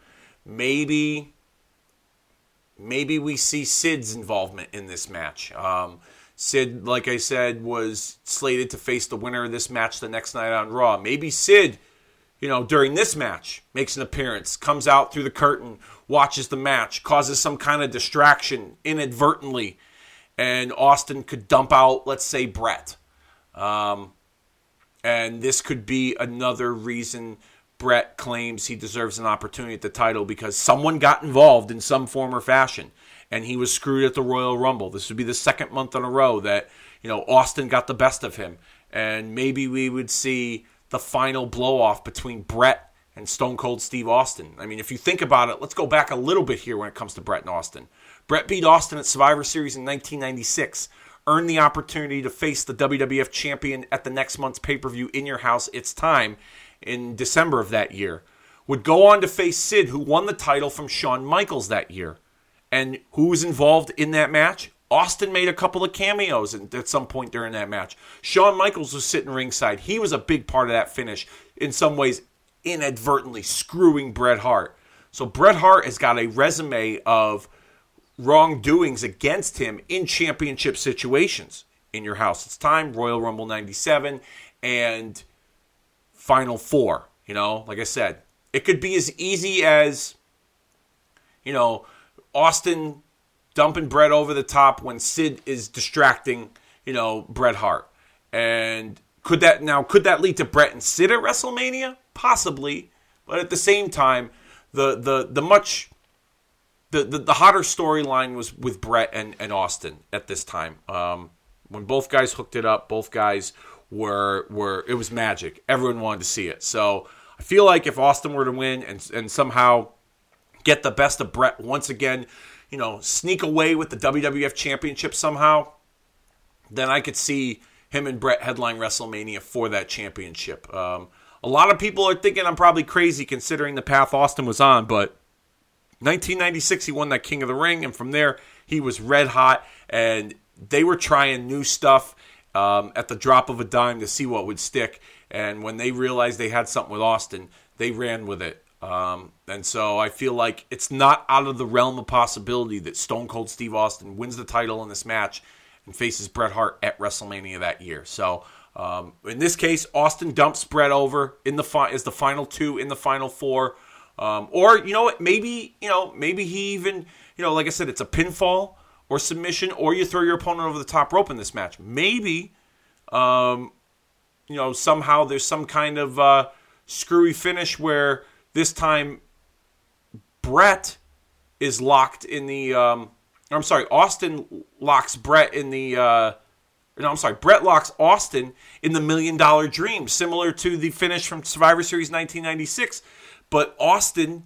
Maybe maybe we see Sid's involvement in this match. Um, Sid, like I said, was slated to face the winner of this match the next night on Raw. Maybe Sid, you know, during this match makes an appearance, comes out through the curtain, watches the match, causes some kind of distraction inadvertently and Austin could dump out, let's say, Bret. Um, and this could be another reason Bret claims he deserves an opportunity at the title because someone got involved in some form or fashion and he was screwed at the Royal Rumble. This would be the second month in a row that, you know, Austin got the best of him. And maybe we would see the final blow off between Bret and Stone Cold Steve Austin. I mean, if you think about it, let's go back a little bit here when it comes to Bret and Austin. Bret beat Austin at Survivor Series in 1996, earned the opportunity to face the WWF champion at the next month's pay per view in your house. It's time in December of that year. Would go on to face Sid, who won the title from Shawn Michaels that year. And who was involved in that match? Austin made a couple of cameos at some point during that match. Shawn Michaels was sitting ringside. He was a big part of that finish, in some ways, inadvertently screwing Bret Hart. So Bret Hart has got a resume of wrongdoings against him in championship situations in your house. It's time, Royal Rumble 97 and Final Four. You know, like I said, it could be as easy as, you know, Austin dumping Bret over the top when Sid is distracting, you know, Bret Hart. And could that now could that lead to Bret and Sid at WrestleMania? Possibly. But at the same time, the the the much the, the, hotter storyline was with Bret and, and Austin at this time. Um, when both guys hooked it up, both guys were were it was magic. Everyone wanted to see it. So I feel like if Austin were to win and and somehow get the best of Bret once again, you know, sneak away with the WWF Championship somehow, then I could see him and Bret headline WrestleMania for that championship. Um, a lot of people are thinking I'm probably crazy considering the path Austin was on, but 1996, he won that King of the Ring, and from there, he was red hot, and they were trying new stuff um, at the drop of a dime to see what would stick. And when they realized they had something with Austin, they ran with it. Um, and so I feel like it's not out of the realm of possibility that Stone Cold Steve Austin wins the title in this match and faces Bret Hart at WrestleMania that year. So um, in this case, Austin dumps Bret over in the fi- as the final two in the final four. Um, or you know what? Maybe you know maybe he even you know like I said, it's a pinfall or submission, or you throw your opponent over the top rope in this match. Maybe um, you know, somehow there's some kind of uh, screwy finish where this time Bret is locked in the. Um, I'm sorry, Austin locks Bret in the. Uh, no, I'm sorry, Bret locks Austin in the Million Dollar Dream, similar to the finish from Survivor Series 1996. But Austin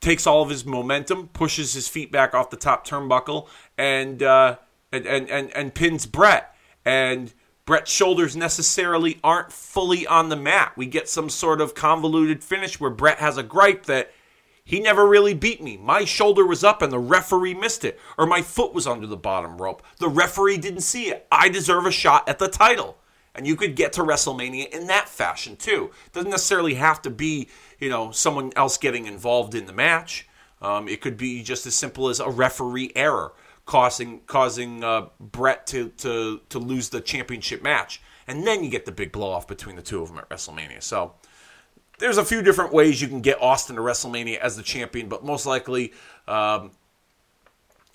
takes all of his momentum, pushes his feet back off the top turnbuckle, and uh, and, and and and pins Bret. And Bret's shoulders necessarily aren't fully on the mat. We get some sort of convoluted finish where Bret has a gripe that he never really beat me. My shoulder was up and the referee missed it, or my foot was under the bottom rope. The referee didn't see it. I deserve a shot at the title. And you could get to WrestleMania in that fashion too. Doesn't necessarily have to be, you know, someone else getting involved in the match. Um, it could be just as simple as a referee error causing causing uh, Bret to, to to lose the championship match, and then you get the big blow off between the two of them at WrestleMania. So there's a few different ways you can get Austin to WrestleMania as the champion, but most likely um,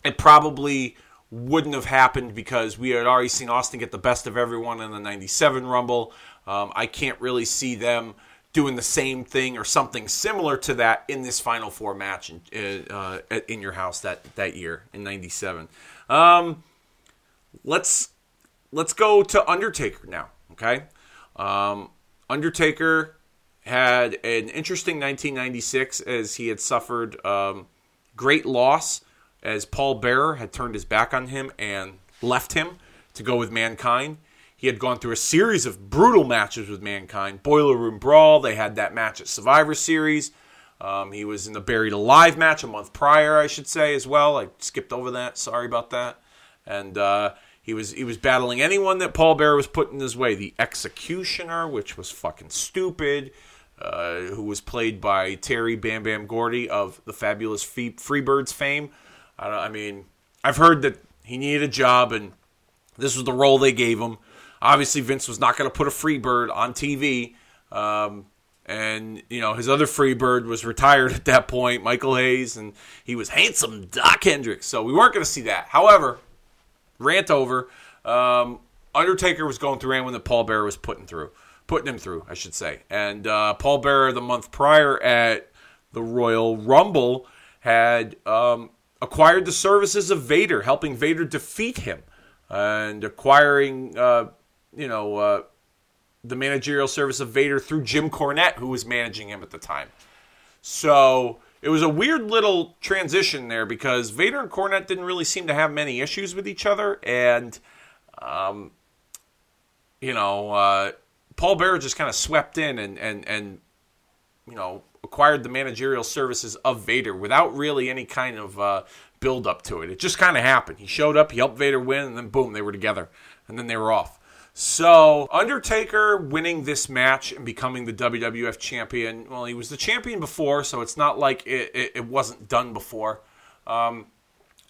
it probably wouldn't have happened because we had already seen Austin get the best of everyone in the 97 Rumble. Um, I can't really see them doing the same thing or something similar to that in this Final Four match in, uh, in your house that, that year in '97. Um, let's let's go to Undertaker now. Okay, um, Undertaker had an interesting 1996 as he had suffered um, great loss as Paul Bearer had turned his back on him and left him to go with Mankind. He had gone through a series of brutal matches with Mankind. Boiler Room Brawl, they had that match at Survivor Series. Um, he was in the Buried Alive match a month prior, I should say, as well. I skipped over that. Sorry about that. And uh, he was he was battling anyone that Paul Bearer was putting his way. The Executioner, which was fucking stupid, uh, who was played by Terry Bam Bam Gordy of the fabulous Freebirds fame. I, I mean, I've heard that he needed a job, and this was the role they gave him obviously Vince was not going to put a free bird on TV. Um, and you know his other free bird was retired at that point, Michael Hayes, and he was handsome Dok Hendrix. So we weren't going to see that. However, rant over. Um, Undertaker was going through anyone that Paul Bearer was putting through, putting him through, I should say. And uh, Paul Bearer, the month prior at the Royal Rumble, had um, acquired the services of Vader, helping Vader defeat him, and acquiring. Uh, you know, uh, the managerial service of Vader through Jim Cornette, who was managing him at the time. So it was a weird little transition there because Vader and Cornette didn't really seem to have many issues with each other, and um, you know, uh, Paul Bearer just kind of swept in and and and you know acquired the managerial services of Vader without really any kind of uh, build up to it. It just kind of happened. He showed up, he helped Vader win, and then boom, they were together, and then they were off. So, Undertaker winning this match and becoming the WWF champion. Well, he was the champion before, so it's not like it, it, it wasn't done before. Um,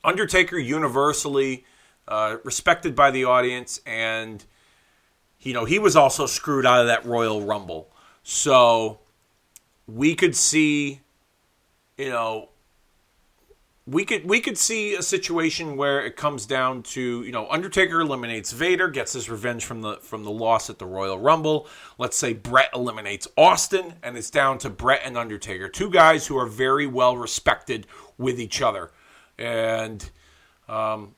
Undertaker universally uh, respected by the audience, and you know he was also screwed out of that Royal Rumble. So we could see, you know, we could we could see a situation where it comes down to you know Undertaker eliminates Vader, gets his revenge from the from the loss at the Royal Rumble. Let's say Bret eliminates Austin, and it's down to Bret and Undertaker, two guys who are very well respected with each other, and um,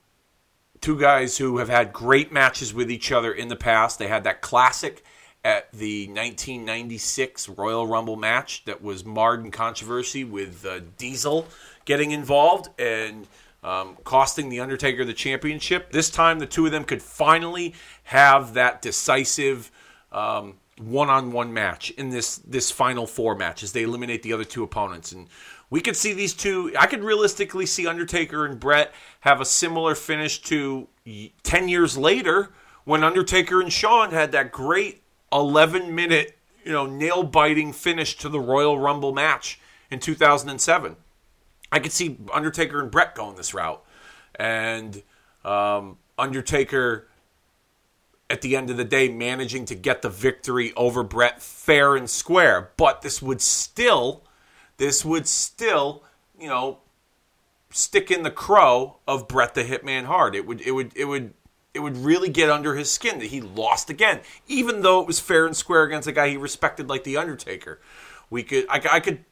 two guys who have had great matches with each other in the past. They had that classic at the 1996 Royal Rumble match that was marred in controversy with uh, Diesel getting involved and um, costing The Undertaker the championship. This time, the two of them could finally have that decisive one on one match in this, this final four match as they eliminate the other two opponents. And we could see these two, I could realistically see Undertaker and Bret have a similar finish to 10 years later when Undertaker and Shawn had that great 11 minute, you know, nail biting finish to the Royal Rumble match in 2007. I could see Undertaker and Bret going this route, and um, Undertaker at the end of the day managing to get the victory over Bret fair and square. But this would still, this would still, you know, stick in the crow of Bret the Hitman Hart. It would, it would, it would, it would really get under his skin that he lost again, even though it was fair and square against a guy he respected like the Undertaker. We could, I, I could,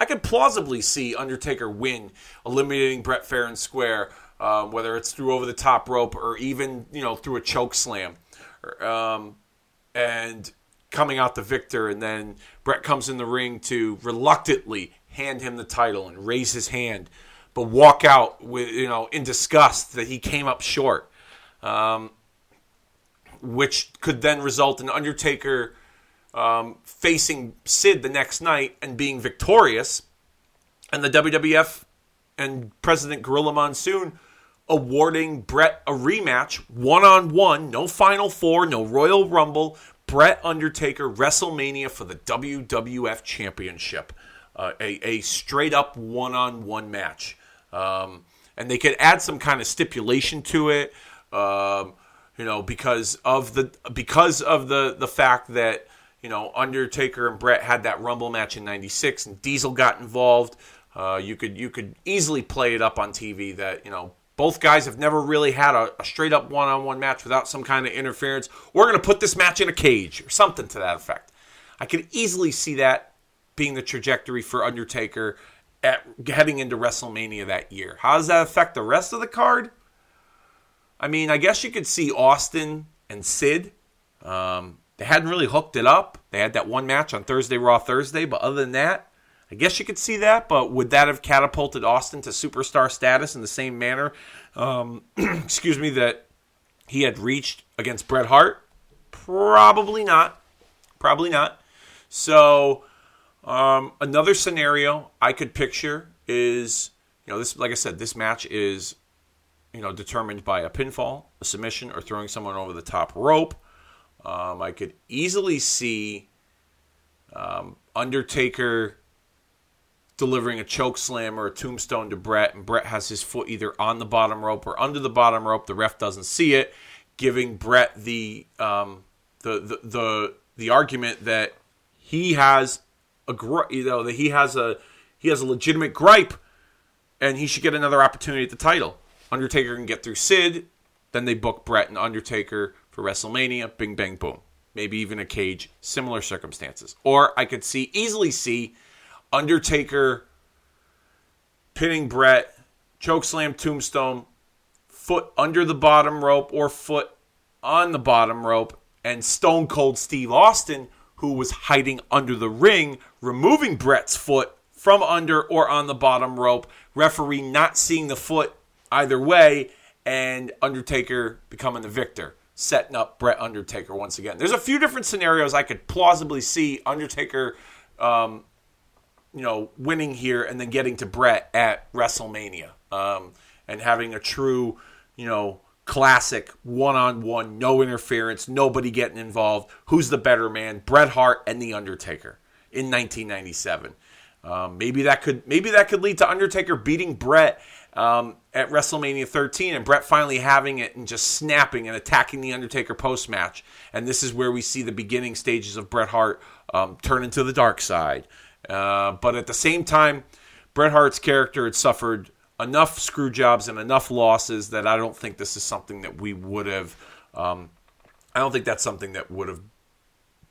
I could plausibly see Undertaker win, eliminating Bret fair and square, um, whether it's through over the top rope or even you know through a choke slam, um, and coming out the victor. And then Bret comes in the ring to reluctantly hand him the title and raise his hand, but walk out with you know in disgust that he came up short, um, which could then result in Undertaker um, facing Sid the next night and being victorious, and the WWF and President Gorilla Monsoon awarding Bret a rematch, one on one, no Final Four, no Royal Rumble. Bret Undertaker WrestleMania for the WWF Championship, uh, a, a straight up one on one match. Um, and they could add some kind of stipulation to it, um, you know, because of the because of the the fact that you know Undertaker and Bret had that Rumble match in '96, and Diesel got involved. Uh, you could you could easily play it up on TV that you know both guys have never really had a, a straight up one on one match without some kind of interference. We're going to put this match in a cage or something to that effect. I could easily see that being the trajectory for Undertaker at heading into WrestleMania that year. How does that affect the rest of the card? I mean, I guess you could see Austin and Sid. Um, they hadn't really hooked it up. They had that one match on Thursday, Raw Thursday, but other than that, I guess you could see that, but would that have catapulted Austin to superstar status in the same manner? Um, <clears throat> excuse me, that he had reached against Bret Hart? Probably not. Probably not. So, um, another scenario I could picture is, you know, this, like I said, this match is, you know, determined by a pinfall, a submission, or throwing someone over the top rope. Um, I could easily see um, Undertaker delivering a choke slam or a tombstone to Bret, and Bret has his foot either on the bottom rope or under the bottom rope. The ref doesn't see it, giving Bret the um, the, the the the argument that he has a you know that he has a he has a legitimate gripe, and he should get another opportunity at the title. Undertaker can get through Sid, then they book Bret and Undertaker for WrestleMania. Bing bang boom. Maybe even a cage. Similar circumstances. Or I could see easily see Undertaker pinning Bret, chokeslam tombstone, foot under the bottom rope or foot on the bottom rope, and Stone Cold Steve Austin, who was hiding under the ring, removing Bret's foot from under or on the bottom rope, referee not seeing the foot either way, and Undertaker becoming the victor, setting up Bret Undertaker once again. There's a few different scenarios I could plausibly see Undertaker um, you know, winning here and then getting to Bret at WrestleMania um, and having a true, you know, classic one on one, no interference, nobody getting involved. Who's the better man? Bret Hart and The Undertaker in 1997. Um, maybe that could maybe that could lead to Undertaker beating Bret um, at WrestleMania 13 and Bret finally having it and just snapping and attacking the Undertaker post match. And this is where we see the beginning stages of Bret Hart um, turn into the dark side. Uh, but at the same time, Bret Hart's character had suffered enough screw jobs and enough losses that I don't think this is something that we would have. Um, I don't think that's something that would have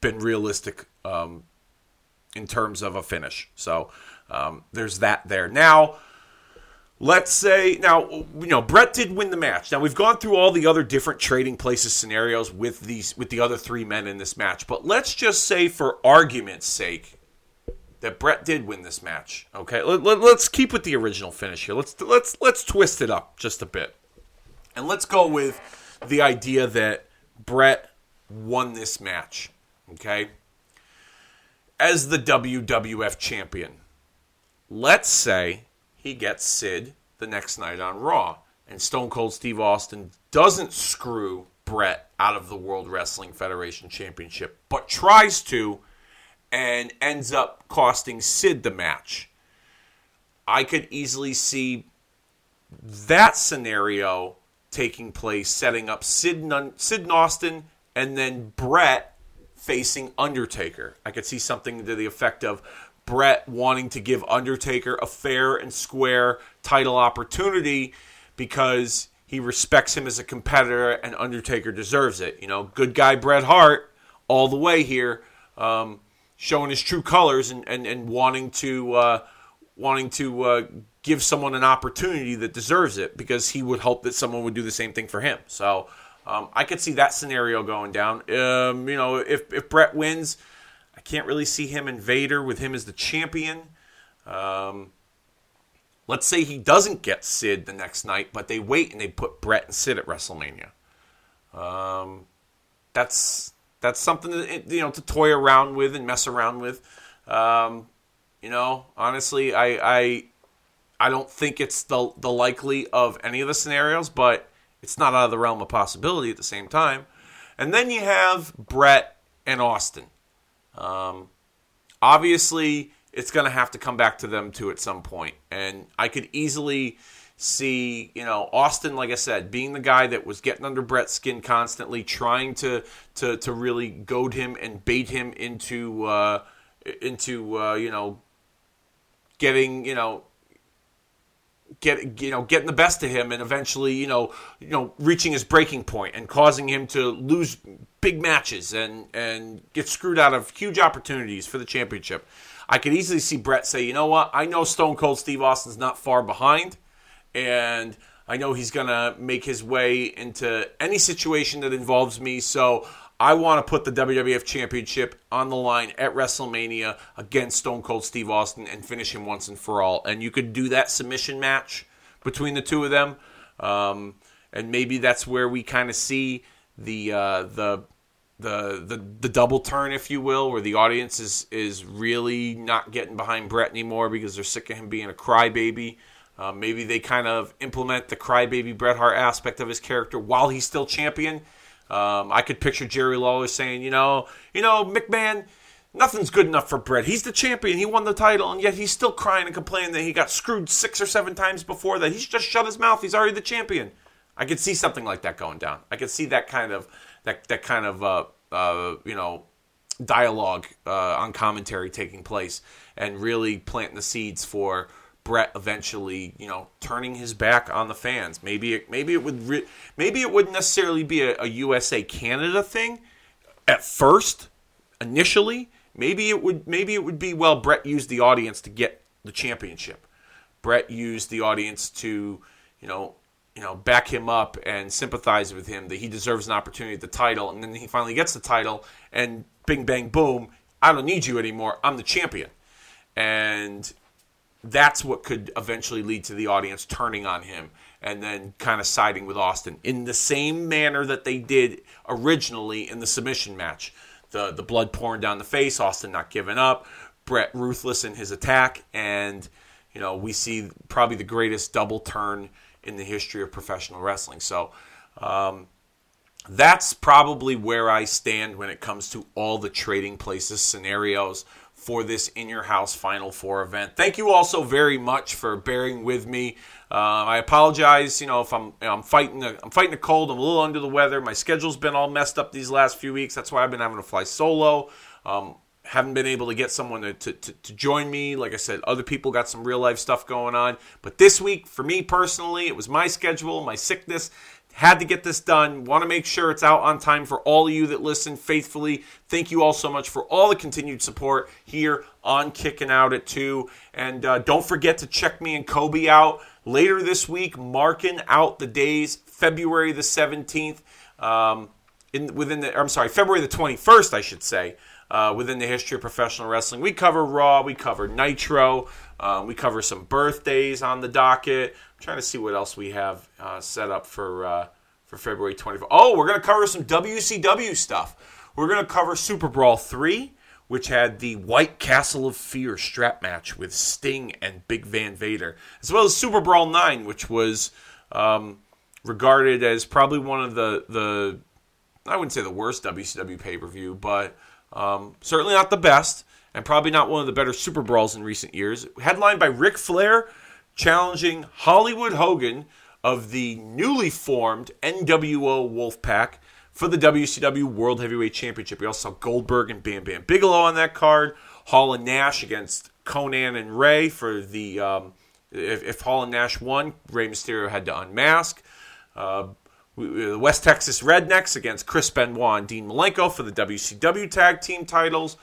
been realistic um, in terms of a finish. So um, there's that there. Now, let's say now you know Bret did win the match. Now we've gone through all the other different trading places scenarios with these with the other three men in this match, but let's just say for argument's sake that Bret did win this match. Okay, let, us let, keep with the original finish here. Let's let's let's twist it up just a bit, and let's go with the idea that Bret won this match. Okay, as the WWF champion. Let's say he gets Sid the next night on Raw, and Stone Cold Steve Austin doesn't screw Bret out of the World Wrestling Federation Championship, but tries to and ends up costing Sid the match. I could easily see that scenario taking place, setting up Sid, Sid and Austin and then Bret facing Undertaker. I could see something to the effect of Bret wanting to give Undertaker a fair and square title opportunity because he respects him as a competitor, and Undertaker deserves it. You know, good guy Bret Hart all the way here, um, showing his true colors and, and, and wanting to uh, wanting to uh, give someone an opportunity that deserves it because he would hope that someone would do the same thing for him. So um, I could see that scenario going down. Um, you know, if if Bret wins, I can't really see him and Vader with him as the champion. Um, let's say he doesn't get Sid the next night, but they wait and they put Bret and Sid at WrestleMania. Um, that's that's something you know to toy around with and mess around with. Um, you know, honestly, I, I I don't think it's the the likely of any of the scenarios, but it's not out of the realm of possibility at the same time. And then you have Bret and Austin. Um, obviously, it's going to have to come back to them too at some point, and I could easily see, you know, Austin, like I said, being the guy that was getting under Bret's skin constantly, trying to to to really goad him and bait him into uh, into uh, you know getting you know get you know getting the best of him and eventually you know you know reaching his breaking point and causing him to lose big matches and and get screwed out of huge opportunities for the championship. I could easily see Bret say, "You know what? I know Stone Cold Steve Austin's not far behind and I know he's going to make his way into any situation that involves me. So I want to put the WWF Championship on the line at WrestleMania against Stone Cold Steve Austin and finish him once and for all. And you could do that submission match between the two of them, um, and maybe that's where we kind of see the uh, the the the the double turn, if you will, where the audience is is really not getting behind Bret anymore because they're sick of him being a crybaby. Uh, maybe they kind of implement the crybaby Bret Hart aspect of his character while he's still champion um, I could picture Jerry Lawler saying, you know, you know, McMahon, nothing's good enough for Bret. He's the champion. He won the title, and yet he's still crying and complaining that he got screwed six or seven times before that. He's just shut his mouth. He's already the champion. I could see something like that going down. I could see that kind of that that kind of uh, uh, you know dialogue uh, on commentary taking place and really planting the seeds for Bret eventually, you know, turning his back on the fans. Maybe it, maybe it would re- maybe it wouldn't necessarily be a, a USA Canada thing at first, initially. Maybe it would maybe it would be well Bret used the audience to get the championship. Bret used the audience to, you know, you know, back him up and sympathize with him that he deserves an opportunity at the title, and then he finally gets the title, and bing bang boom, I don't need you anymore. I'm the champion, and that's what could eventually lead to the audience turning on him and then kind of siding with Austin in the same manner that they did originally in the submission match. The the blood pouring down the face, Austin not giving up, Bret ruthless in his attack, and you know we see probably the greatest double turn in the history of professional wrestling. So. Um, that's probably where I stand when it comes to all the trading places scenarios for this in your house Final Four event. Thank you all so very much for bearing with me. Uh, I apologize, you know, if I'm you know, I'm fighting a, I'm fighting a cold. I'm a little under the weather. My schedule's been all messed up these last few weeks. That's why I've been having to fly solo. Um, haven't been able to get someone to, to, to, join me. Like I said, other people got some real life stuff going on. But this week, for me personally, it was my schedule, my sickness had to get this done. Want to make sure it's out on time for all of you that listen faithfully. Thank you all so much for all the continued support here on Kicking Out at 2. And uh, don't forget to check me and Kobe out later this week, marking out the days, February the 17th, um, in, within the, I'm sorry, February the 21st, I should say. Uh, within the history of professional wrestling. We cover Raw, we cover Nitro, um, we cover some birthdays on the docket. I'm trying to see what else we have uh, set up for uh, for February 24th. Oh, we're going to cover some WCW stuff. We're going to cover Super Brawl 3, which had the White Castle of Fear strap match with Sting and Big Van Vader, as well as Super Brawl 9, which was um, regarded as probably one of the the I wouldn't say the worst WCW pay per view, but um, certainly not the best, and probably not one of the better Super Brawls in recent years. Headlined by Ric Flair challenging Hollywood Hogan of the newly formed NWO Wolfpack for the WCW World Heavyweight Championship. We also saw Goldberg and Bam Bam Bigelow on that card. Hall and Nash against Konnan and Rey for the. Um, if, if Hall and Nash won, Rey Mysterio had to unmask. Uh, West Texas Rednecks against Chris Benoit and Dean Malenko for the WCW Tag Team titles.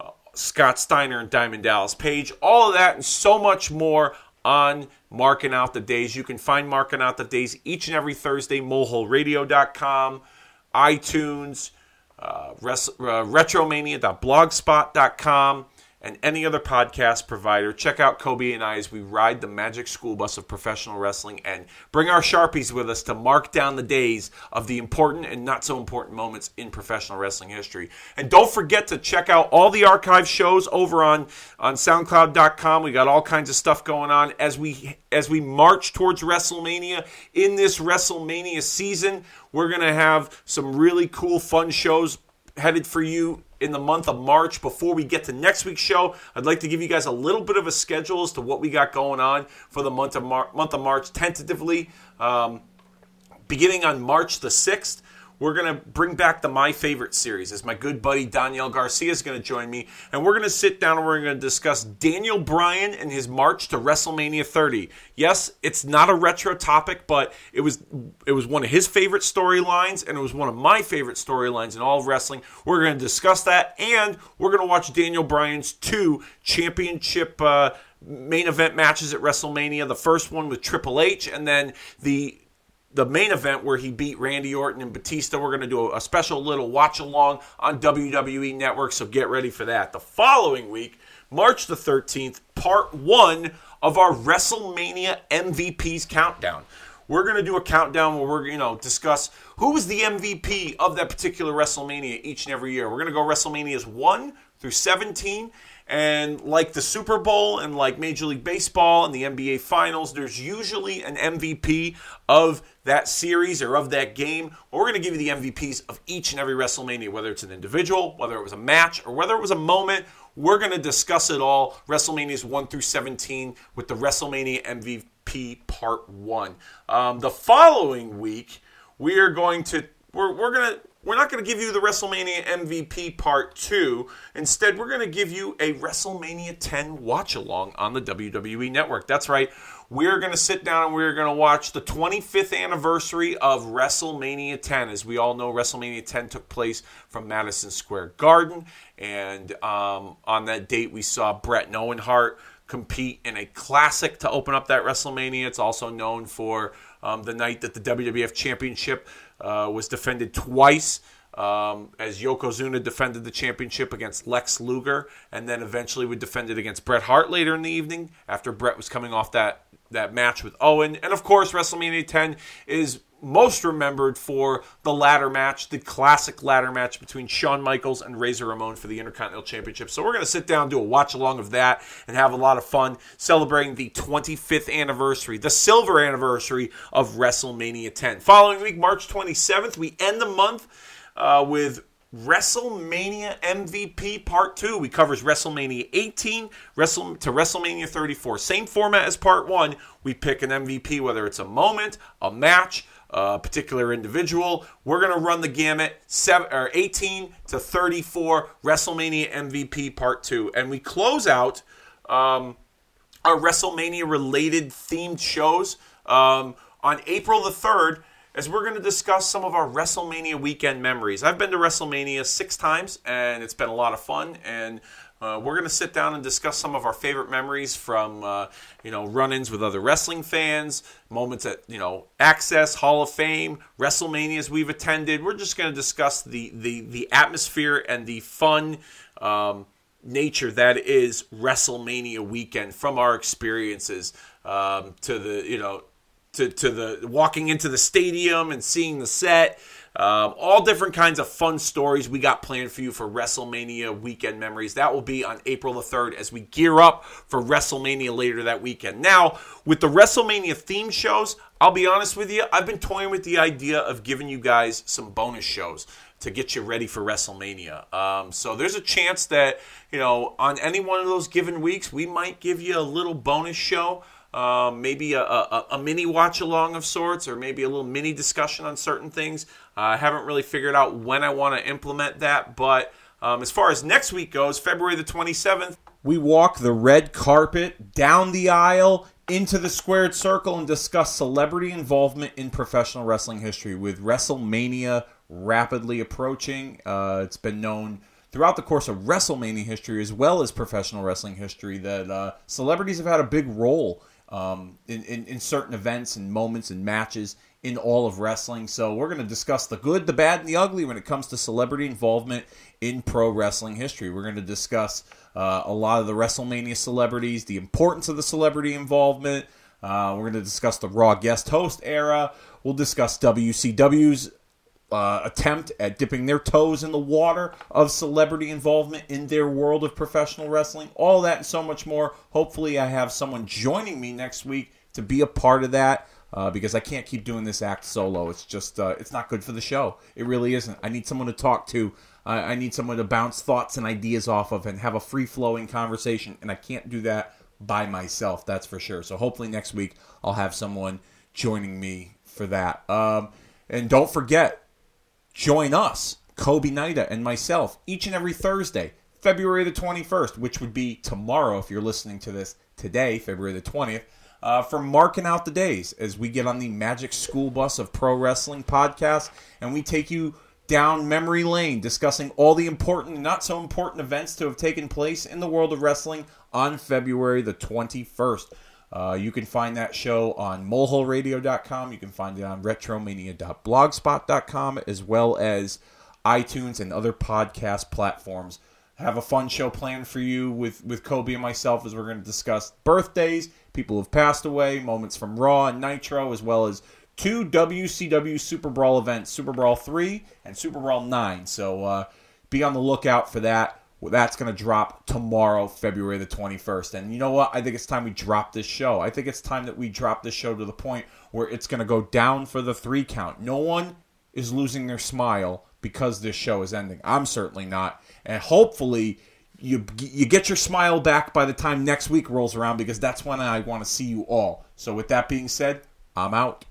Uh, Scott Steiner and Diamond Dallas Page. All of that and so much more on Marking Out the Days. You can find Marking Out the Days each and every Thursday, moleholeradio.com, iTunes, uh, res- uh, retromania.blogspot.com, and any other podcast provider. Check out Kobe and I as we ride the magic school bus of professional wrestling and bring our Sharpies with us to mark down the days of the important and not so important moments in professional wrestling history. And don't forget to check out all the archive shows over on, on SoundCloud.com. We got all kinds of stuff going on as we as we march towards WrestleMania in this WrestleMania season. We're gonna have some really cool, fun shows headed for you in the month of March. Before we get to next week's show, I'd like to give you guys a little bit of a schedule as to what we got going on for the month of, Mar- month of March tentatively. Um, beginning on March the 6th, we're going to bring back the My Favorite series as my good buddy Daniel Garcia is going to join me. And we're going to sit down and we're going to discuss Daniel Bryan and his march to WrestleMania 30. Yes, it's not a retro topic, but it was it was one of his favorite storylines and it was one of my favorite storylines in all of wrestling. We're going to discuss that and we're going to watch Daniel Bryan's two championship uh, main event matches at WrestleMania. The first one with Triple H and then the the main event where he beat Randy Orton and Batista. We're going to do a special little watch along on WWE Network, so get ready for that. The following week, March the 13th, part one of our WrestleMania MVPs countdown. We're going to do a countdown where we're, you know, discuss who was the MVP of that particular WrestleMania each and every year. We're going to go WrestleManias 1 through 17 and like the Super Bowl and like Major League Baseball and the NBA Finals, there's usually an MVP of that series or of that game. We're going to give you the MVPs of each and every WrestleMania, whether it's an individual, whether it was a match, or whether it was a moment. We're going to discuss it all, WrestleManias 1 through 17, with the WrestleMania MVP Part 1. Um, the following week, we are going to, we're, we're going to, we're not going to give you the WrestleMania MVP Part 2. Instead, we're going to give you a WrestleMania 10 watch along on the WWE Network. That's right. We're going to sit down and we're going to watch the 25th anniversary of WrestleMania 10. As we all know, WrestleMania 10 took place from Madison Square Garden. And um, on that date, we saw Bret and Owen Hart compete in a classic to open up that WrestleMania. It's also known for um, the night that the WWF Championship uh, was defended twice. Um, as Yokozuna defended the championship against Lex Luger, and then eventually would defend it against Bret Hart later in the evening after Bret was coming off that that match with Owen. And of course, WrestleMania 10 is most remembered for the ladder match, the classic ladder match between Shawn Michaels and Razor Ramon for the Intercontinental Championship. So we're going to sit down, do a watch along of that, and have a lot of fun celebrating the 25th anniversary, the silver anniversary of WrestleMania 10. Following week, March 27th, we end the month uh, with WrestleMania MVP Part 2. We covers WrestleMania 18 Wrestle, to WrestleMania 34. Same format as Part 1. We pick an MVP, whether it's a moment, a match, a particular individual. We're going to run the gamut seven, or 18 to 34 WrestleMania MVP Part 2. And we close out um, our WrestleMania related themed shows um, on April the 3rd as we're going to discuss some of our WrestleMania weekend memories. I've been to WrestleMania six times, and it's been a lot of fun. And uh, we're going to sit down and discuss some of our favorite memories from, uh, you know, run-ins with other wrestling fans, moments at, you know, Access, Hall of Fame, WrestleManias we've attended. We're just going to discuss the the the atmosphere and the fun. Um, nature that is WrestleMania weekend from our experiences um, to the you know to, to the walking into the stadium and seeing the set. Um, all different kinds of fun stories we got planned for you for WrestleMania weekend memories. That will be on April the 3rd as we gear up for WrestleMania later that weekend. Now, with the WrestleMania theme shows, I'll be honest with you, I've been toying with the idea of giving you guys some bonus shows to get you ready for WrestleMania. Um, so there's a chance that, you know, on any one of those given weeks, we might give you a little bonus show um, maybe a, a, a, mini watch along of sorts, or maybe a little mini discussion on certain things. Uh, I haven't really figured out when I want to implement that, but um, as far as next week goes, February the 27th, we walk the red carpet down the aisle into the squared circle and discuss celebrity involvement in professional wrestling history with WrestleMania rapidly approaching. Uh, it's been known throughout the course of WrestleMania history as well as professional wrestling history that uh, celebrities have had a big role um, in, in, in certain events and moments and matches in all of wrestling. So we're going to discuss the good, the bad, and the ugly when it comes to celebrity involvement in pro wrestling history. We're going to discuss uh, a lot of the WrestleMania celebrities, the importance of the celebrity involvement. Uh, we're going to discuss the Raw guest host era. We'll discuss WCW's uh, attempt at dipping their toes in the water of celebrity involvement in their world of professional wrestling. All that and so much more. Hopefully, I have someone joining me next week to be a part of that. Uh, because I can't keep doing this act solo. It's just, uh, it's not good for the show. It really isn't. I need someone to talk to I, need someone to bounce thoughts and ideas off of and have a free flowing conversation. And I can't do that by myself, that's for sure. So hopefully next week I'll have someone joining me for that. Um, and don't forget, join us, Kobe Nida and myself, each and every Thursday, February the 21st, which would be tomorrow if you're listening to this today, February the 20th, uh, for marking out the days as we get on the Magic School Bus of Pro Wrestling podcast and we take you down memory lane, discussing all the important and not so important events to have taken place in the world of wrestling on February the 21st. Uh, you can find that show on molehilleradio.com. You can find it on retromania.blogspot.com as well as iTunes and other podcast platforms. Have a fun show planned for you with, with Kobe and myself as we're going to discuss birthdays, people who've passed away, moments from Raw and Nitro, as well as two WCW Super Brawl events, Super Brawl 3 and Super Brawl 9. So uh, be on the lookout for that. That's going to drop tomorrow, February the 21st. And you know what? I think it's time we drop this show. I think it's time that we drop this show to the point where it's going to go down for the three count. No one is losing their smile because this show is ending. I'm certainly not. And hopefully you you get your smile back by the time next week rolls around because that's when I want to see you all. So with that being said, I'm out.